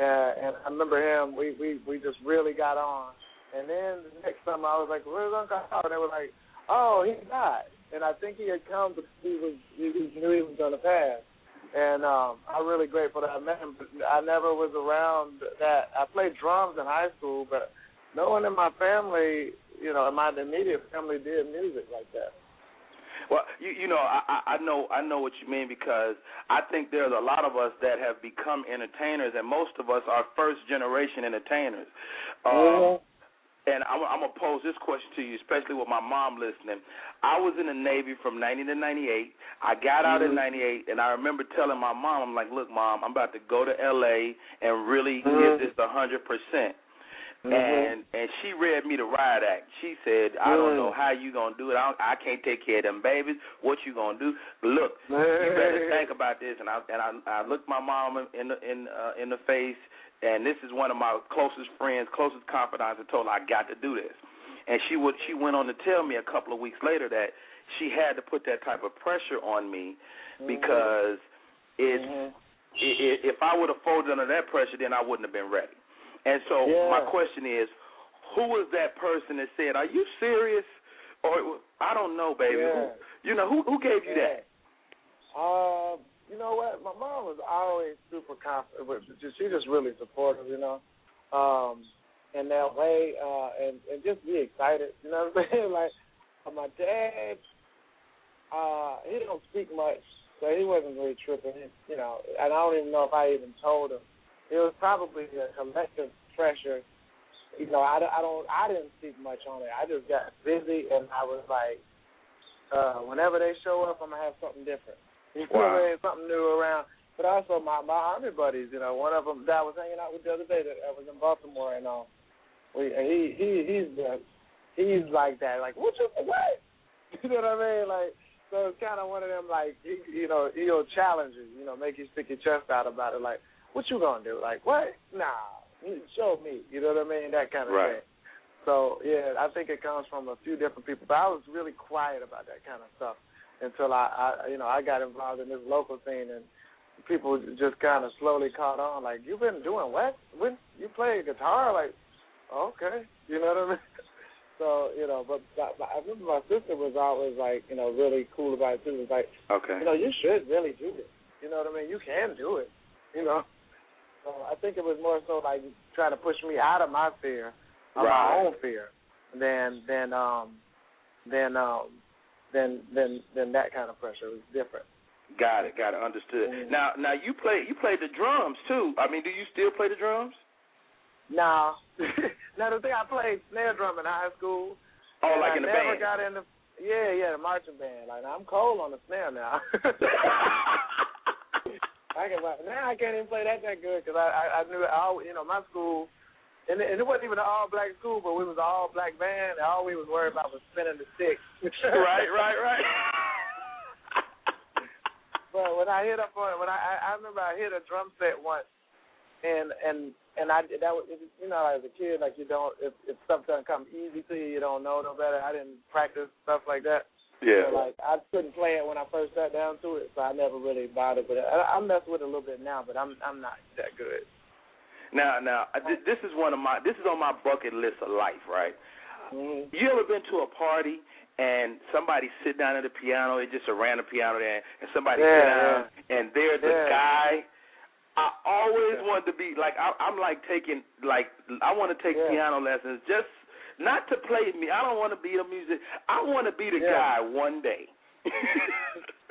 uh, and I remember him. We we we just really got on. And then the next summer, I was like, "Where's Uncle Al?" And they were like, "Oh, he died." And I think he had come because he was he, he knew he was to pass. And um, I'm really grateful that I met him. But I never was around that. I played drums in high school, but no one in my family, you know, in my immediate family, did music like that. Well, you you know, I I I know I know what you mean because I think there's a lot of us that have become entertainers, and most of us are first generation entertainers. Um, and I'm, I'm gonna pose this question to you, especially with my mom listening. I was in the Navy from '90 to '98. I got out in mm-hmm. '98, and I remember telling my mom, "I'm like, look, mom, I'm about to go to LA and really mm-hmm. give this a hundred percent." Mm-hmm. And and she read me the riot act. She said, "I don't know mm. how you gonna do it. I, don't, I can't take care of them babies. What you gonna do? Look, you better think about this." And I and I, I looked my mom in the in uh, in the face, and this is one of my closest friends, closest confidants, and told her I got to do this. And she would she went on to tell me a couple of weeks later that she had to put that type of pressure on me because it's Mhm. i- i- if I would have folded under that pressure, then I wouldn't have been ready. And so Yeah. my question is, who was that person that said, "Are you serious?" Or I don't know, baby. Yeah. Who, you know who who gave you that? Uh, you know what? My mom was always super confident. But just- really supportive, you know. Um, in that way, uh, and and just be excited. You know what I'm (laughs) saying? Like uh, my dad, uh, he don't speak much, so he wasn't really tripping. He, you know, and I don't even know if I even told him. It was probably a collective pressure. You know, I, I don't, I didn't speak much on it. I just got busy, and I was like, uh, whenever they show up, I'm gonna have something different. You know I? Something new around. But also my my army buddies, you know, one of them that I was hanging out with the other day that I was in Baltimore, and um, we and he he he's the he's like that, like what you what? (laughs) You know what I mean? Like so it's kind of one of them like he, you know he'll challenge you, you know, make you stick your chest out about it, like what you gonna do? Like what? Nah, you show me. You know what I mean? That kind of Right. thing. So yeah, I think it comes from a few different people, but I was really quiet about that kind of stuff. Until I, I you know I got involved in this local scene and people just kind of slowly caught on. Like you've been doing what? When you play guitar? Like okay, you know what I mean? (laughs) So you know, but, but I remember my sister was always like, you know, really cool about it too. Was like, Okay. you know, you should really do this. You know what I mean? You can do it. You know. So I think it was more so like trying to push me out of my fear, of Right. my own fear, than than um than um than than than that kind of pressure. It was different. Got it. Got it. Understood. Mhm. Now, now you play you played the drums too. I mean, do you still play the drums? Now, (laughs) now the thing I played snare drum in high school. Oh, like I in the never band. got into. Yeah, yeah, the marching band. Like I'm cold on the snare now. (laughs) I can now I can't even play that that good because I, I I knew all you know my school, and it, and it wasn't even an all black school, but we was an all black band. And all we was worried about was spinning the stick. (laughs) right, right, right. (laughs) But when I hit up on when I I I remember I hit a drum set once, and and and I that was you know as a kid like you don't if if stuff doesn't come easy to you you don't know no better. I didn't practice stuff like that. yeah. So, like I couldn't play it when I first sat down to it, so I never really bothered with it. I, I mess with it a little bit now, but I'm I'm not that good. Now, now, this is one of my. This is on my bucket list of life, right? Mm-hmm. You ever been to a party and somebody sit down at the piano? It's just a random piano there, and somebody Yeah, sit down, and there's a Yeah. guy. I always Yeah. wanted to be like I, I'm like taking like I want to take Yeah. piano lessons just not to play me. I don't want to be the music. I want to be the Yeah. guy one day. (laughs)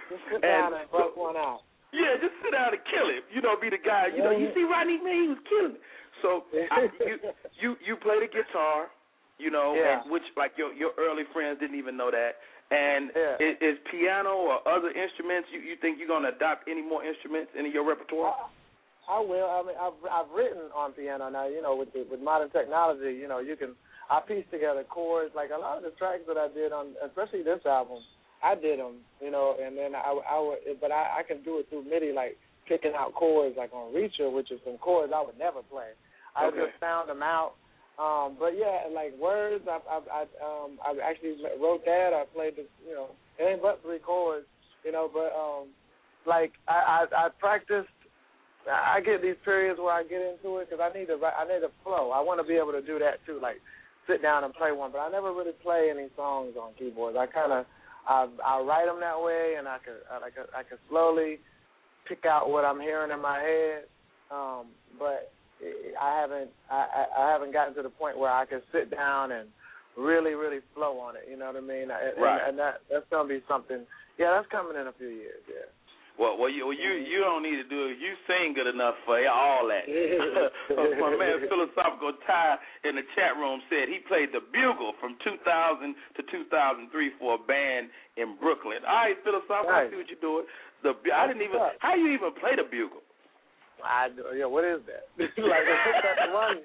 Just sit (laughs) down and bust one out. Yeah, just sit down and kill it. You know, be the guy. You know, you see Rodney Man, he was killing it. So I, you you you play the guitar, you know, Yeah. and which like your your early friends didn't even know that. And Yeah. is, is piano or other instruments? You you think you're gonna adopt any more instruments into your repertoire? I will. I mean, I've I've written on piano now. You know, with the, with modern technology, you know, you can I piece together chords. Like a lot of the tracks that I did on, especially this album, I did them. You know, and then I I would, but I I can do it through MIDI, like picking out chords, like on Reacher, which is some chords I would never play. I Okay. just found them out. Um, but yeah, like words, I I I um I actually wrote that. I played the you know it ain't but three chords, you know. But um, like I I, I practiced. I get these periods where I get into it because I need to I need a flow. I want to be able to do that too, like sit down and play one. But I never really play any songs on keyboards. I kind of I I write them that way, and I could I, like I could slowly pick out what I'm hearing in my head. Um, but I haven't I, I I haven't gotten to the point where I can sit down and really really flow on it. You know what I mean? And, Right. and that that's gonna be something. Yeah, that's coming in a few years. Yeah. Well, well, you well, you you don't need to do it. You sing good enough for all that. (laughs) (laughs) My man philosophical Ty in the chat room said he played the bugle from 2000 to 2003 for a band in Brooklyn. All right, philosophical, I see what you're doing. The I didn't even. How you even play the bugle? I yeah. What is that? (laughs) like that's the one.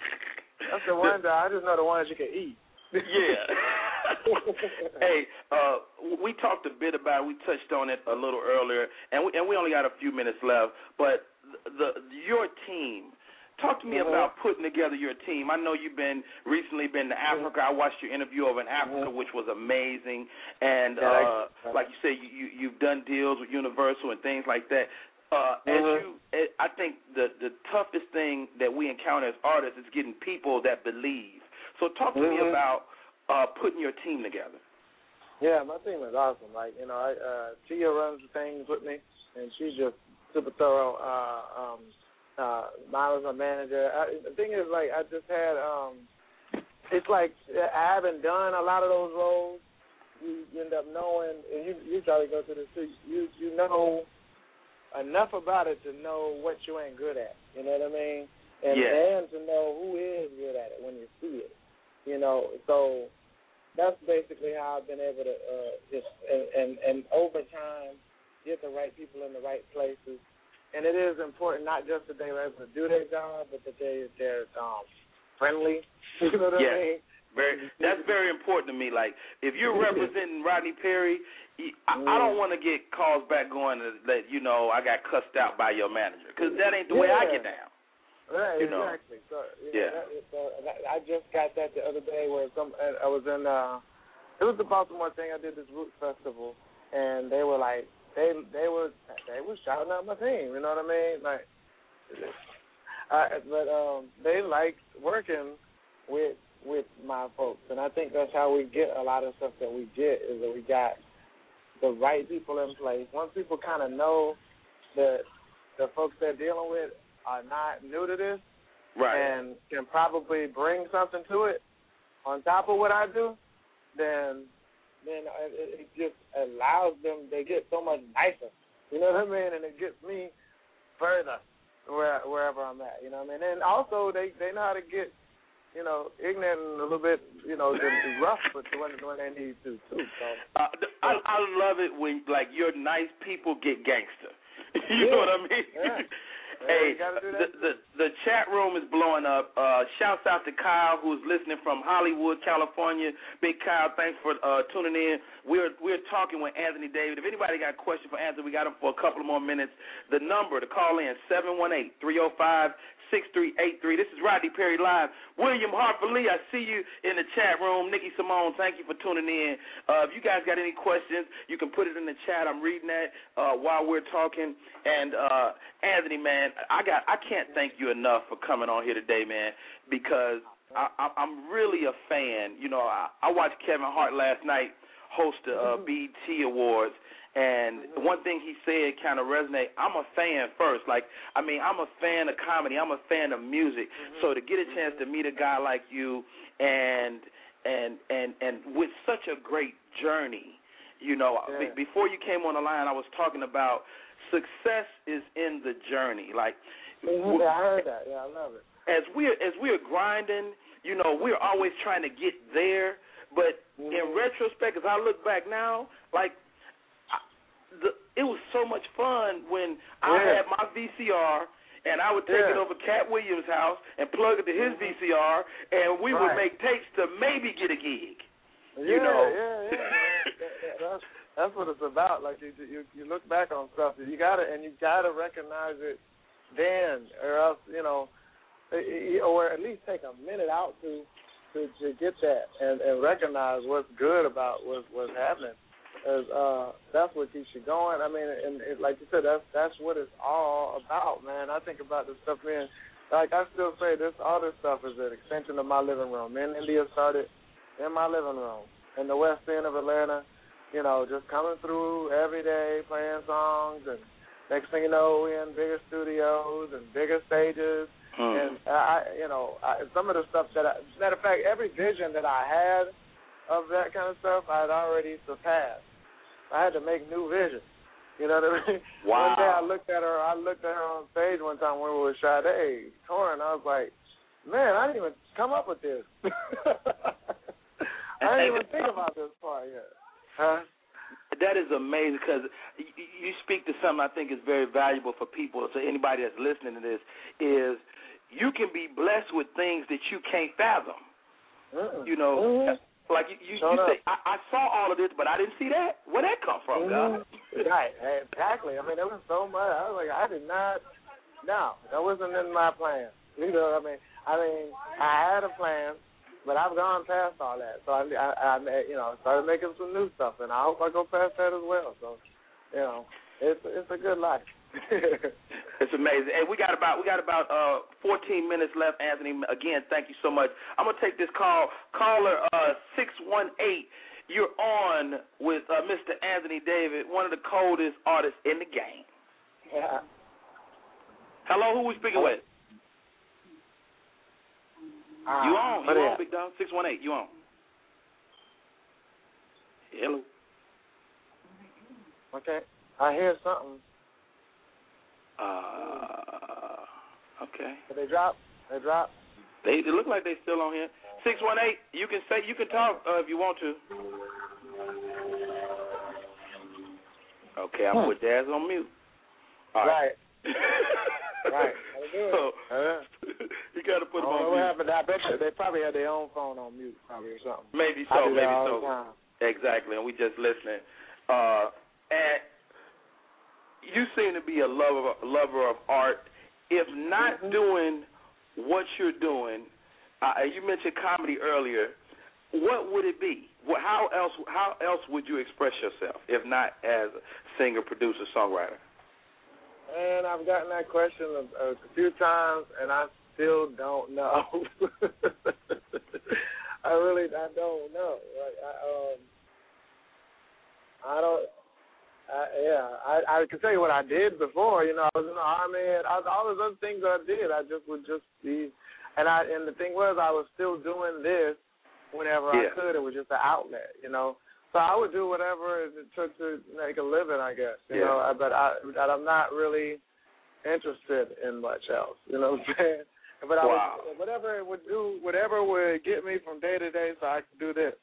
That's the one. That I just know the ones you can eat. Yeah. (laughs) hey, uh, we talked a bit about. it. We touched on it a little earlier, and we and we only got a few minutes left. But the your team. Talk to me Mhm. about putting together your team. I know you've been recently been to Africa. I watched your interview over in Africa, Mhm. which was amazing. And uh, thanks. like you say, you, you you've done deals with Universal and things like that. Uh, As Mhm. you, eh, I think the the toughest thing that we encounter as artists is getting people that believe. So talk to me Mhm. about uh, putting your team together. Yeah, my team is awesome. Like you know, I, uh, Tia runs things with me, and she's just super thorough. Uh, um, uh, Miles, my manager. I, the thing is, like, I just had. um It's like I haven't done a lot of those roles. You, you end up knowing, and you you probably go through this too. You you know enough about it to know what you ain't good at. You know what I mean? And Yeah. and to know who is good at it when you see it. You know, so that's basically how I've been able to uh just and, and and over time get the right people in the right places. And it is important not just that they're able to do their job, but that they they're um friendly. (laughs) You know what Yes. I mean? Very, that's very important to me. Like, if you're (laughs) representing Rodney Perry, I, I don't want to get calls back going that you know I got cussed out by your manager because that ain't the way I get down. Right, You know. exactly. So you Yeah. know, that, so I just got that the other day where some I was in uh it was the Baltimore thing. I did this Roots festival, and they were like they they were they were shouting out my team. You know what I mean? Like, I, but um, they liked working with with my folks, and I think that's how we get a lot of stuff that we get is that we got the right people in place. Once people kind of know that the folks they're dealing with are not new to this Right. and can probably bring something to it on top of what I do, then then it, it just allows them. They get so much nicer. You know what I mean? And it gets me further where wherever I'm at. You know what I mean? And also they they know how to get you know ignorant and a little bit you know rough, but when when they need to too. So Uh, I, I love it when like your nice people get gangster. (laughs) you know what I mean? Yeah. Hey, you gotta do the, the the chat room is blowing up. Uh, shouts out to Kyle who's listening from Hollywood, California. Big Kyle, thanks for uh, tuning in. We're we're talking with Anthony David. If anybody got a question for Anthony, we got him for a couple of more minutes. The number to call in seven one eight three zero five six three eight three. This is Rodney Perry live. William Hartford Lee, I see you in the chat room. Nikki Simone, thank you for tuning in. Uh, if you guys got any questions, you can put it in the chat. I'm reading that uh, while we're talking. And uh, Anthony, man, I got I can't thank you enough for coming on here today, man, because I, I, I'm really a fan. You know, I, I watched Kevin Hart last night host the uh, BET Awards. And one thing he said kind of resonate. I'm a fan first. Like, I mean, I'm a fan of comedy. I'm a fan of music. So to get a chance to meet a guy like you, and and and and with such a great journey, you know, Yeah. be, before you came on the line, I was talking about success is in the journey. Like, Mhm, yeah, I heard that. Yeah, I love it. as we're as we're grinding, you know, we're always trying to get there. But in Mhm. retrospect, as I look back now, like I, the it was so much fun when I had my VCR and I would take it over Katt Williams' house and plug it to his VCR, and we would make tapes to maybe get a gig. Yeah, You know. yeah, yeah. That- that- that's that's what it's about. Like you, you, you look back on stuff, you gotta and you gotta recognize it then, or else you know, or at least take a minute out to to, to get that and, and recognize what's good about what's what's happening. As uh, that's what keeps you going. I mean, and it, like you said, that's that's what it's all about, man. I think about this stuff being like I still say this. All this stuff is an extension of my living room. Me and India started in my living room in the West End of Atlanta. You know, just coming through every day, playing songs, and next thing you know, we're in bigger studios and bigger stages. Mm. And I, you know, I, some of the stuff that, I, matter of fact, every vision that I had of that kind of stuff, I had already surpassed. I had to make new visions. You know what I mean? (laughs) Wow. One day I looked at her. I looked at her on stage one time when we were with Sade touring. I was like, man, I didn't even come up with this. (laughs) I didn't even think about this part yet. Huh? That is amazing because you speak to something I think is very valuable for people. So anybody that's listening to this is you can be blessed with things that you can't fathom. Mm-mm. You know, Mhm. like you, you, you say, I, I saw all of this, but I didn't see that. Where that come from, God? Mhm. (laughs) Right, exactly. I mean, there was so much. I was like, I did not. No, that wasn't in my plan. You know what I mean? I mean, I had a plan, but I've gone past all that. So I, I, I you know, started making some new stuff, and I hope I go past that as well. So, you know, it's it's a good life. (laughs) It's amazing. Hey, we got about we got about uh 14 minutes left, Anthony. Again, thank you so much. I'm gonna take this call. Caller uh 618. You're on with uh, Mr. Anthony David, one of the coldest artists in the game. yeah. Hello, who we speaking with? Ah, You on? You on? Big Dog? Six one eight. You on? Hello. Okay, I hear something. Uh, okay. Did they drop? They drop. They, they look like they still on here. Six one eight. You can say you can talk uh, if you want to. Okay, I'm Hmm. put Daz on mute. All right. Right. (laughs) Right. Gotta do it. so Uh, (laughs) you got to put them on what mute. happened. I bet they probably had their own phone on mute, probably or something. Maybe so. Maybe so. Exactly, and we just listening. Uh, and you seem to be a lover lover of art. If not Mhm. doing what you're doing, uh, you mentioned comedy earlier. what would it be? What, how else? How else would you express yourself if not as a singer, producer, songwriter? And I've gotten that question a, a few times, and I still don't know. (laughs) I really, I don't know. Like, I, um, I don't. I, yeah, I I can tell you what I did before. You know, I was in the army, and I, all those other things I did, I just would just be. And I and the thing was, I was still doing this whenever Yeah. I could. It was just an outlet, you know. So I would do whatever it took to make a living, I guess. You Yeah. know, I- but I but I'm not really interested in much else. You know what I'm saying? But I Wow. would, whatever it would do, whatever would get me from day to day, so I could do this.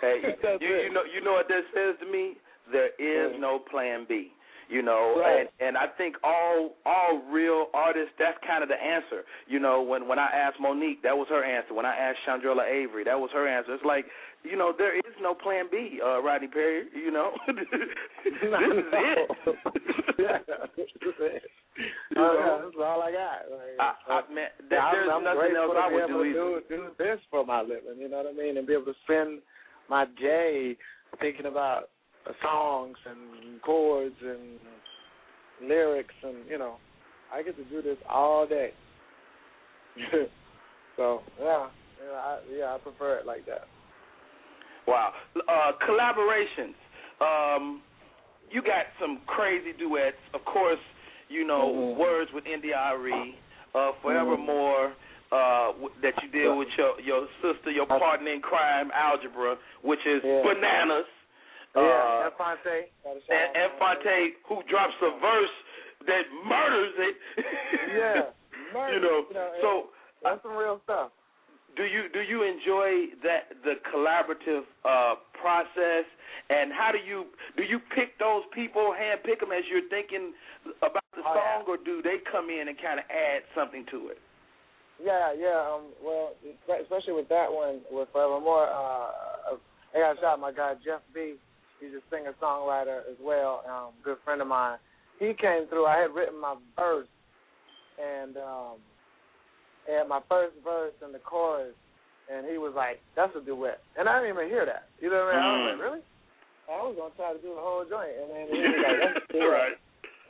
Hey, (laughs) you, it. you know, you know what that says to me? There is no plan B. You know, Right. and and I think all all real artists, that's kind of the answer. You know, when when I asked Mo'Nique, that was her answer. When I asked Chandrella Avery, that was her answer. It's like, you know, there is no plan B, uh, Rodney Perry. You know, (laughs) this is (laughs) it. (laughs) yeah, this is. You Oh, know? yeah, that's all I got. Like, I, I, man, that, Yeah, I'm- there's I'm, nothing else I to would do either. do, do this for my living. You know what I mean? And be able to spend my day thinking about songs and chords and lyrics, and you know, I get to do this all day. (laughs) so yeah, yeah, I, yeah, I prefer it like that. Wow. Uh, collaborations. Um, you got some crazy duets. Of course, you know Mhm. words with India uh, Forevermore. Uh, w- that you did with your your sister, your partner in crime, Algebra, which is Yeah. bananas. Yeah, Uh, and Phonte, and, and Phonte, who drops a verse that murders it. Yeah, (laughs) murder, you know. you know, so That's some real stuff. do you do you enjoy that the collaborative uh, process and how do you do you pick those people hand pick them as you're thinking about the Oh, song yeah. or do they come in and kind of add something to it Yeah, yeah. Um, well, especially with that one with Forevermore, uh, I got shout out my guy Jeff B. He's a singer songwriter as well. Um, good friend of mine. He came through. I had written my verse, and um, and my first verse and the chorus, and he was like, "That's a duet," and I didn't even hear that. You know what I mean? I was Mm. like, "Really?" I was gonna try to do the whole joint, and then he was like, (laughs) "That's a duet." right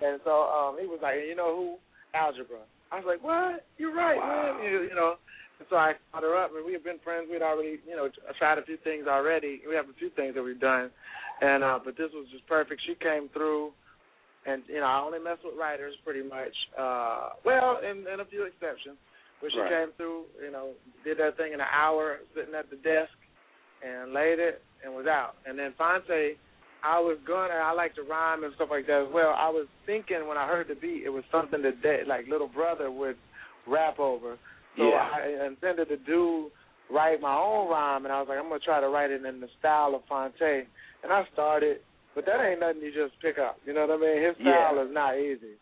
And so um, he was like, you know who? Algebra. I was like, what? You're right, Wow. man. You, you know. And so I called her up, and we had been friends. We'd already, you know, tried a few things already. We have a few things that we've done, and uh, but this was just perfect. She came through, and you know, I only mess with writers pretty much. Uh, well, in, in a few exceptions, but she Right. came through. You know, did that thing in an hour, sitting at the desk, and laid it, and was out. And then Phonte. I was gonna. I like to rhyme and stuff like that as well. I was thinking when I heard the beat, it was something that they, like little brother would rap over. So Yeah. I intended to do write my own rhyme, and I was like, I'm gonna try to write it in the style of Phonte. And I started, but that ain't nothing you just pick up. You know what I mean? His style Yeah. is not easy.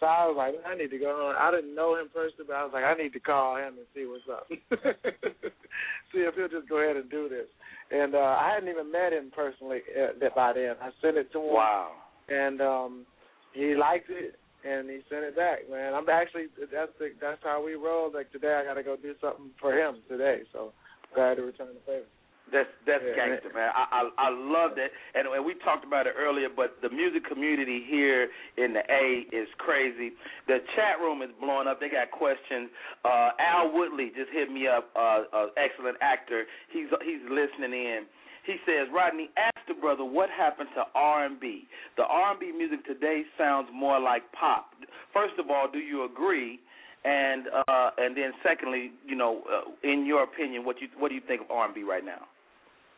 So I was like, I need to go on. I didn't know him personally, but I was like, I need to call him and see what's up. (laughs) see if he'll just go ahead and do this. And uh I hadn't even met him personally uh, that by then. I sent it to him, wow and um he liked it, and he sent it back. Man, I'm actually that's the, that's how we roll. Like today, I got to go do something for him today. So glad to return the favor. That's that's Yeah, gangster, man. I, I I love that, and, and we talked about it earlier. But the music community here in the A is crazy. The chat room is blowing up. They got questions. Uh, Al Woodley just hit me up. Uh, uh, excellent actor. He's he's listening in. He says, Rodney, ask the brother what happened to R&B. The R&B music today sounds more like pop. First of all, do you agree? And uh, and then secondly, you know, uh, in your opinion, what you what do you think of R&B right now?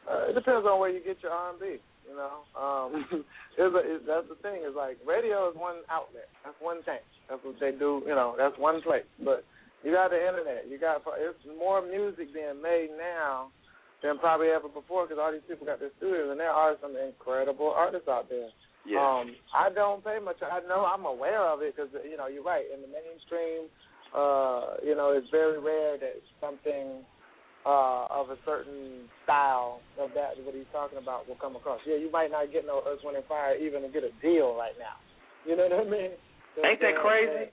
Uh, it depends on where you get your R&B. You know, um, (laughs) it's a, it, that's the thing. Is like radio is one outlet. That's one thing. That's what they do. You know, that's one place. But you got the internet. You got it's more music being made now than probably ever before because all these people got their studios, and there are some incredible artists out there. Yeah. Um, I don't pay much. I know I'm aware of it because you know you're right. In the mainstream, uh, you know, it's very rare that something uh, of a certain style of that what he's talking about will come across. Yeah, you might not get no Earth, Wind, and Fire even to get a deal right now. You know what I mean? Ain't that crazy?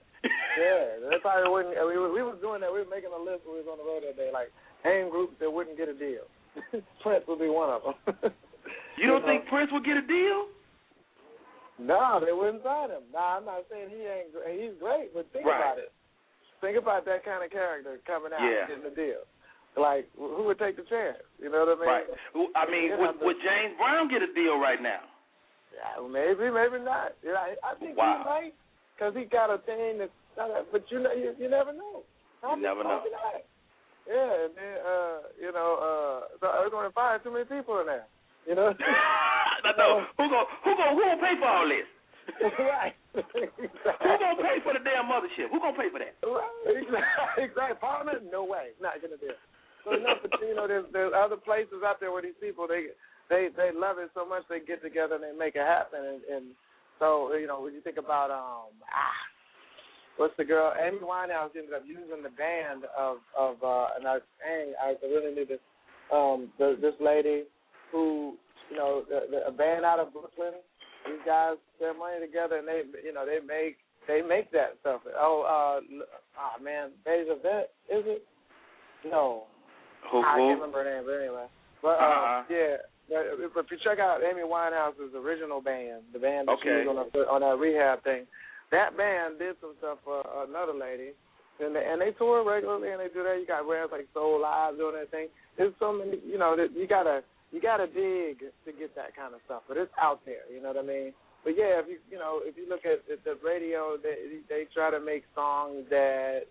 yeah, they probably wouldn't. We, we was doing that. We were making a list when we was on the road that day, like name groups that wouldn't get a deal. (laughs) Prince would be one of them. (laughs) You don't know? think Prince would get a deal? No, they wouldn't sign him. No, I'm not saying he ain't. He's great, but think Right. about it. Think about that kind of character coming out Yeah. and getting a deal. Like, who would take the chance? You know what I mean? Right. I mean, You would, would James Brown get a deal right now? Yeah, maybe, maybe not. Yeah, I, I think Wow. he might, because he got a thing that's. But you know, you, you never know. You never know. Not. Yeah, and then uh, you know, uh, so they're going to fire too many people in there. You know. (laughs) I know. Who go? Who go? Who gonna pay for all this? (laughs) right. (laughs) Who gonna pay for the damn mothership? Who gonna pay for that? Right, exactly. exactly. Parliament? No way. Not gonna do it. So no, but you know, there's there's other places out there where these people they they they love it so much they get together and they make it happen. And, and so you know, when you think about um ah, what's the girl Amy Winehouse ended up using the band of of uh and I dang, I really need this um the, this lady who you know the, the, a band out of Brooklyn. These guys put money together and they you know they make they make that stuff. Oh uh ah man, Deja Vet is it? No, Who? I can't remember her name, but anyway. But uh, Uh-huh. yeah, but if, if you check out Amy Winehouse's original band, the band that Okay. she was on, a, on that rehab thing, that band did some stuff for another lady, and they, and they tour regularly and they do that. You got bands like Soulive doing that thing. There's so many, you know, that you gotta you gotta dig to get that kind of stuff, but it's out there. You know what I mean? But yeah, if you you know if you look at, at the radio, they they try to make songs that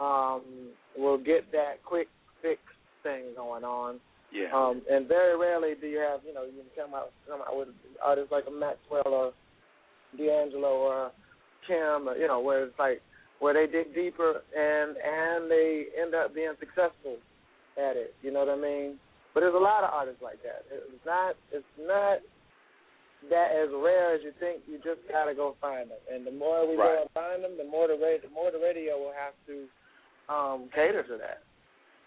um will get that quick fix thing going on. Yeah. Um, and very rarely do you have, you know, you can come out, come out with artists like a Maxwell or D'Angelo or Kim, or, you know, where it's like where they dig deeper and and they end up being successful at it. You know what I mean? But there's a lot of artists like that. It's not it's not that as rare as you think. You just gotta go find them. And the more we Right. go and find them, the more the radio, the more the radio will have to um, cater to that.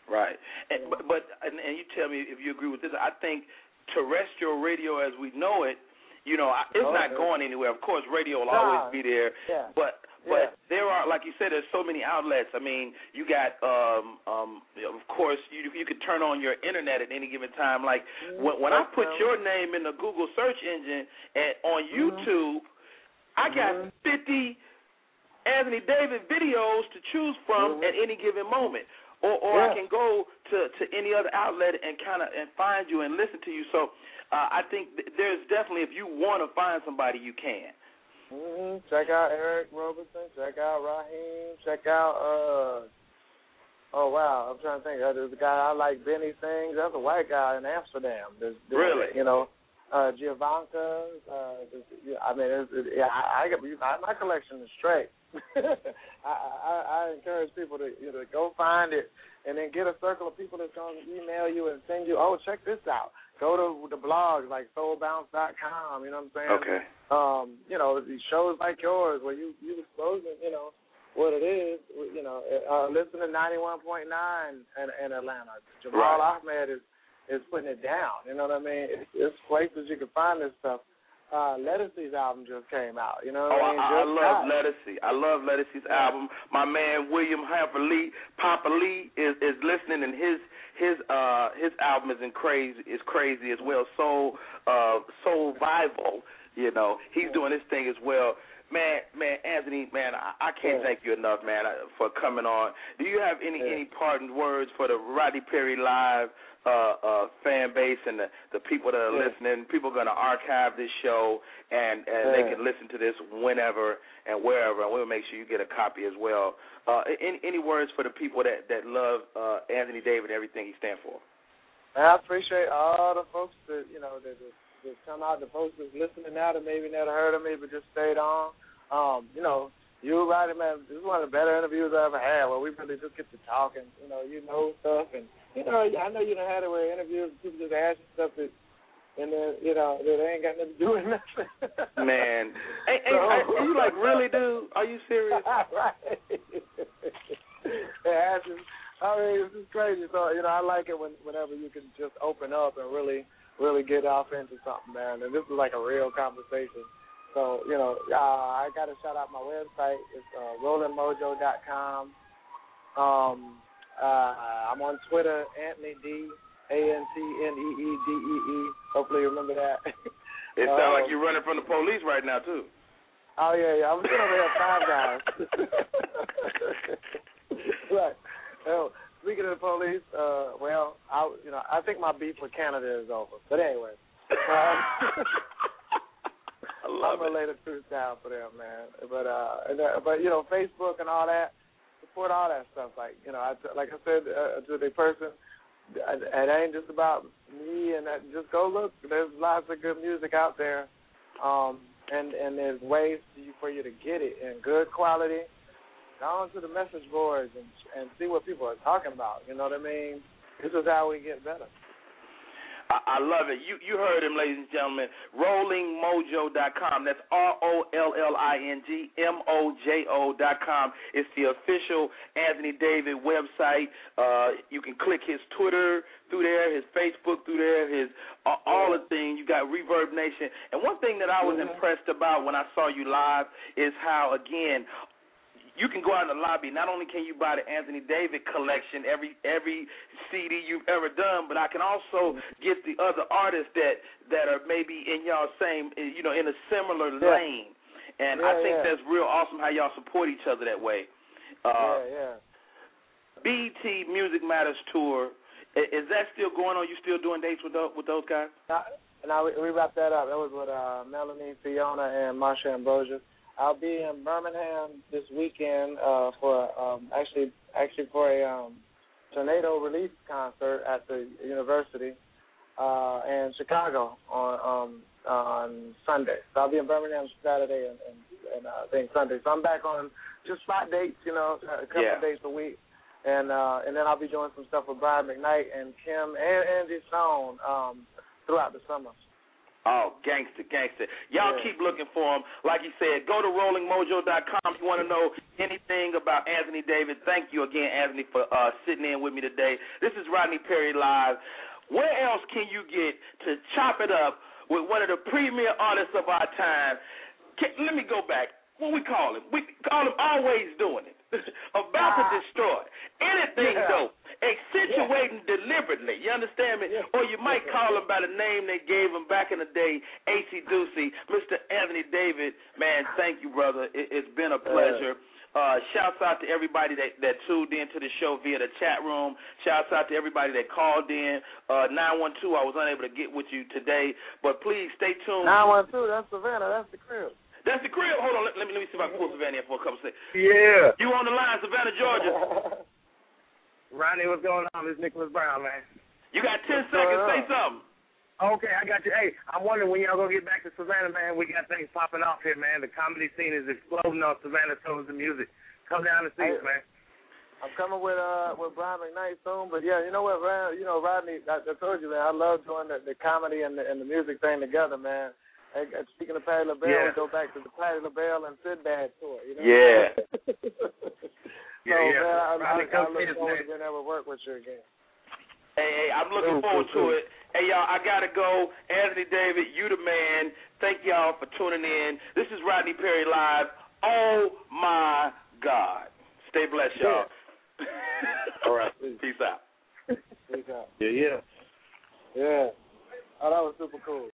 Right. And but, but and, and you tell me if you agree with this. I think terrestrial radio as we know it, you know, it's not Okay. going anywhere. Of course, radio will always be there. Yeah. But Yeah. but there are like you said, there's so many outlets. I mean, you got um um of course you you could turn on your internet at any given time. Like when when I put your name in the Google search engine and on Mhm. YouTube, I got Mhm. fifty Anthony David videos to choose from Mhm. at any given moment. Or or I can go to to any other outlet and kind of and find you and listen to you. So uh, I think th- there's definitely if you want to find somebody, you can. hmm Check out Eric Roberson. Check out Raheem. Check out uh oh wow, I'm trying to think. Uh, there's a guy I like, Benny Sings. That's a white guy in Amsterdam. There's, there's, Really? You know, uh Giovanca. Uh, yeah, I mean, it's, it, yeah, I, I my collection is straight. (laughs) I, I I encourage people to you know to go find it and then get a circle of people that's gonna email you and send you. Oh, check this out. Go to the blogs like soulbounce.com. You know what I'm saying? Okay. um, you know, these shows like yours where you you exposing, you know, what it is. You know, uh, listen to ninety one point nine in, in Atlanta. Jamal Right. Ahmad is is putting it down. You know what I mean? It's, it's places you can find this stuff. Uh, Lettucey's album just came out. You know Oh, what I I, mean? I Just love got. Lettucey. I love Lettucey's album. My man William Hamper Lee, Papa Lee, is is listening, and his his uh his album is in crazy is crazy as well. So uh Soul Vival, you know, he's doing his thing as well. Man, man, Anthony, man, I, I can't Yeah. thank you enough, man, for coming on. Do you have any Yeah. any parting words for the Rodney Perry Live uh, uh, fan base and the, the people that are Yeah. listening? People are going to archive this show, and and they can listen to this whenever and wherever, and we'll make sure you get a copy as well. Uh, any any words for the people that that love uh, Anthony David and everything he stands for? I appreciate all the folks that you know that that, that come out, the folks that's listening now that maybe never heard of me but just stayed on. Um, you know, you right, man. This is one of the better interviews I ever had, where we really just get to talking. You know, you know stuff, and you know, I know you done had it where interviews people just ask you stuff that, and then you know that ain't got nothing to do with nothing. (laughs) Man, hey, hey, So- are, are you like really, dude? Are you serious? (laughs) right. it happens. I mean, it's just crazy. So you know, I like it when whenever you can just open up and really, really get off into something, man. And this is like a real conversation. So you know, uh, I got to shout out my website. It's uh, rollingmojo.com. Um, uh, I'm on Twitter, Anthony D. A N T N E E D E E. Hopefully you remember that. It sounds like Um, you're running from the police right now too. Oh yeah, yeah. I was gonna have five guys. (laughs) right. Well, speaking of the police, uh, well, I you know I think my beef with Canada is over. But anyway, um, (laughs) I love I'm it. lay the truth down for them, man. But uh, and, uh, but you know, Facebook and all that, support all that stuff. Like you know, I like I said uh, to the person, it ain't just about me and that. Just go look. There's lots of good music out there, um, and and there's ways for you to get it in good quality. Go on to the message boards and and see what people are talking about. You know what I mean? This is how we get better. I, I love it. You you heard him, ladies and gentlemen. RollingMojo.com. That's R O L L I N G M O J O dot com. It's the official Anthony David website. Uh, you can click his Twitter through there, his Facebook through there, his uh, all the things. You got Reverb Nation. And one thing that I was Mhm. impressed about when I saw you live is how again you can go out in the lobby. Not only can you buy the Anthony David collection, every every CD you've ever done, but I can also get the other artists that that are maybe in y'all same, you know, in a similar Yeah. lane. And I think yeah. that's real awesome how y'all support each other that way. Uh, yeah, yeah. BET Music Matters tour. Is that still going on? You still doing dates with those, with those guys? Now, now we, we wrapped that up. That was with uh, Melanie, Fiona, and Marsha Ambrosius. I'll be in Birmingham this weekend uh, for um, actually actually for a um, tornado relief concert at the university, uh, and Chicago on um, on Sunday. So I'll be in Birmingham Saturday and and, and uh, I think Sunday. So I'm back on just spot dates, you know, a couple Yeah. of days a week. And uh, and then I'll be doing some stuff with Brian McKnight and Kem and Angie Stone um, throughout the summer. Oh, gangster, gangster. Y'all Yeah. keep looking for him. Like he said, go to rollingmojo.com if you want to know anything about Anthony David. Thank you again, Anthony, for uh, sitting in with me today. This is Rodney Perry Live. Where else can you get to chop it up with one of the premier artists of our time? Can, let me go back. What we call him? We call him always doing it. (laughs) About to Ah. destroy. Anything Yeah. dope. Accentuating deliberately. You understand me? Yeah. Or you might call him by the name they gave him back in the day, Acey Duecy, Mr. Anthony David. Man, thank you, brother. It, it's been a pleasure. Uh, shouts out to everybody that, that tuned in to the show via the chat room. Shouts out to everybody that called in. Uh, 912, I was unable to get with you today, but please stay tuned. Nine one two. That's Savannah. That's the crib. That's the crib. Hold on, let, let me let me see if I can pull Savannah in for a couple seconds. Yeah. You on the line, Savannah, Georgia? (laughs) Rodney, what's going on? This Nicholas Brown, man. You got 10 What's seconds. Say something. Okay, I got you. Hey, I'm wondering when y'all gonna get back to Savannah, man. We got things popping off here, man. The comedy scene is exploding on Savannah Souls and Music. Come down and see us, man. I'm coming with uh with Brian McKnight soon, but yeah, you know what, Ryan, you know Rodney, I, I told you, man, I love doing the, the comedy and the, and the music thing together, man. And, and speaking of Patti LaBelle, Yeah. we go back to the Patti LaBelle and Sinbad tour. You know? Yeah. (laughs) so Yeah, yeah. man, I, I, Rodney, I come look forward man. to being able to work with you again. Hey, hey, I'm looking Cool, forward cool, to it. Hey, y'all, I gotta go. Anthony David, you the man. Thank y'all for tuning in. This is Rodney Perry live. Oh my God. Stay blessed, y'all. (laughs) All right. Peace out. Peace out. Yeah, yeah. Yeah. Oh, that was super cool.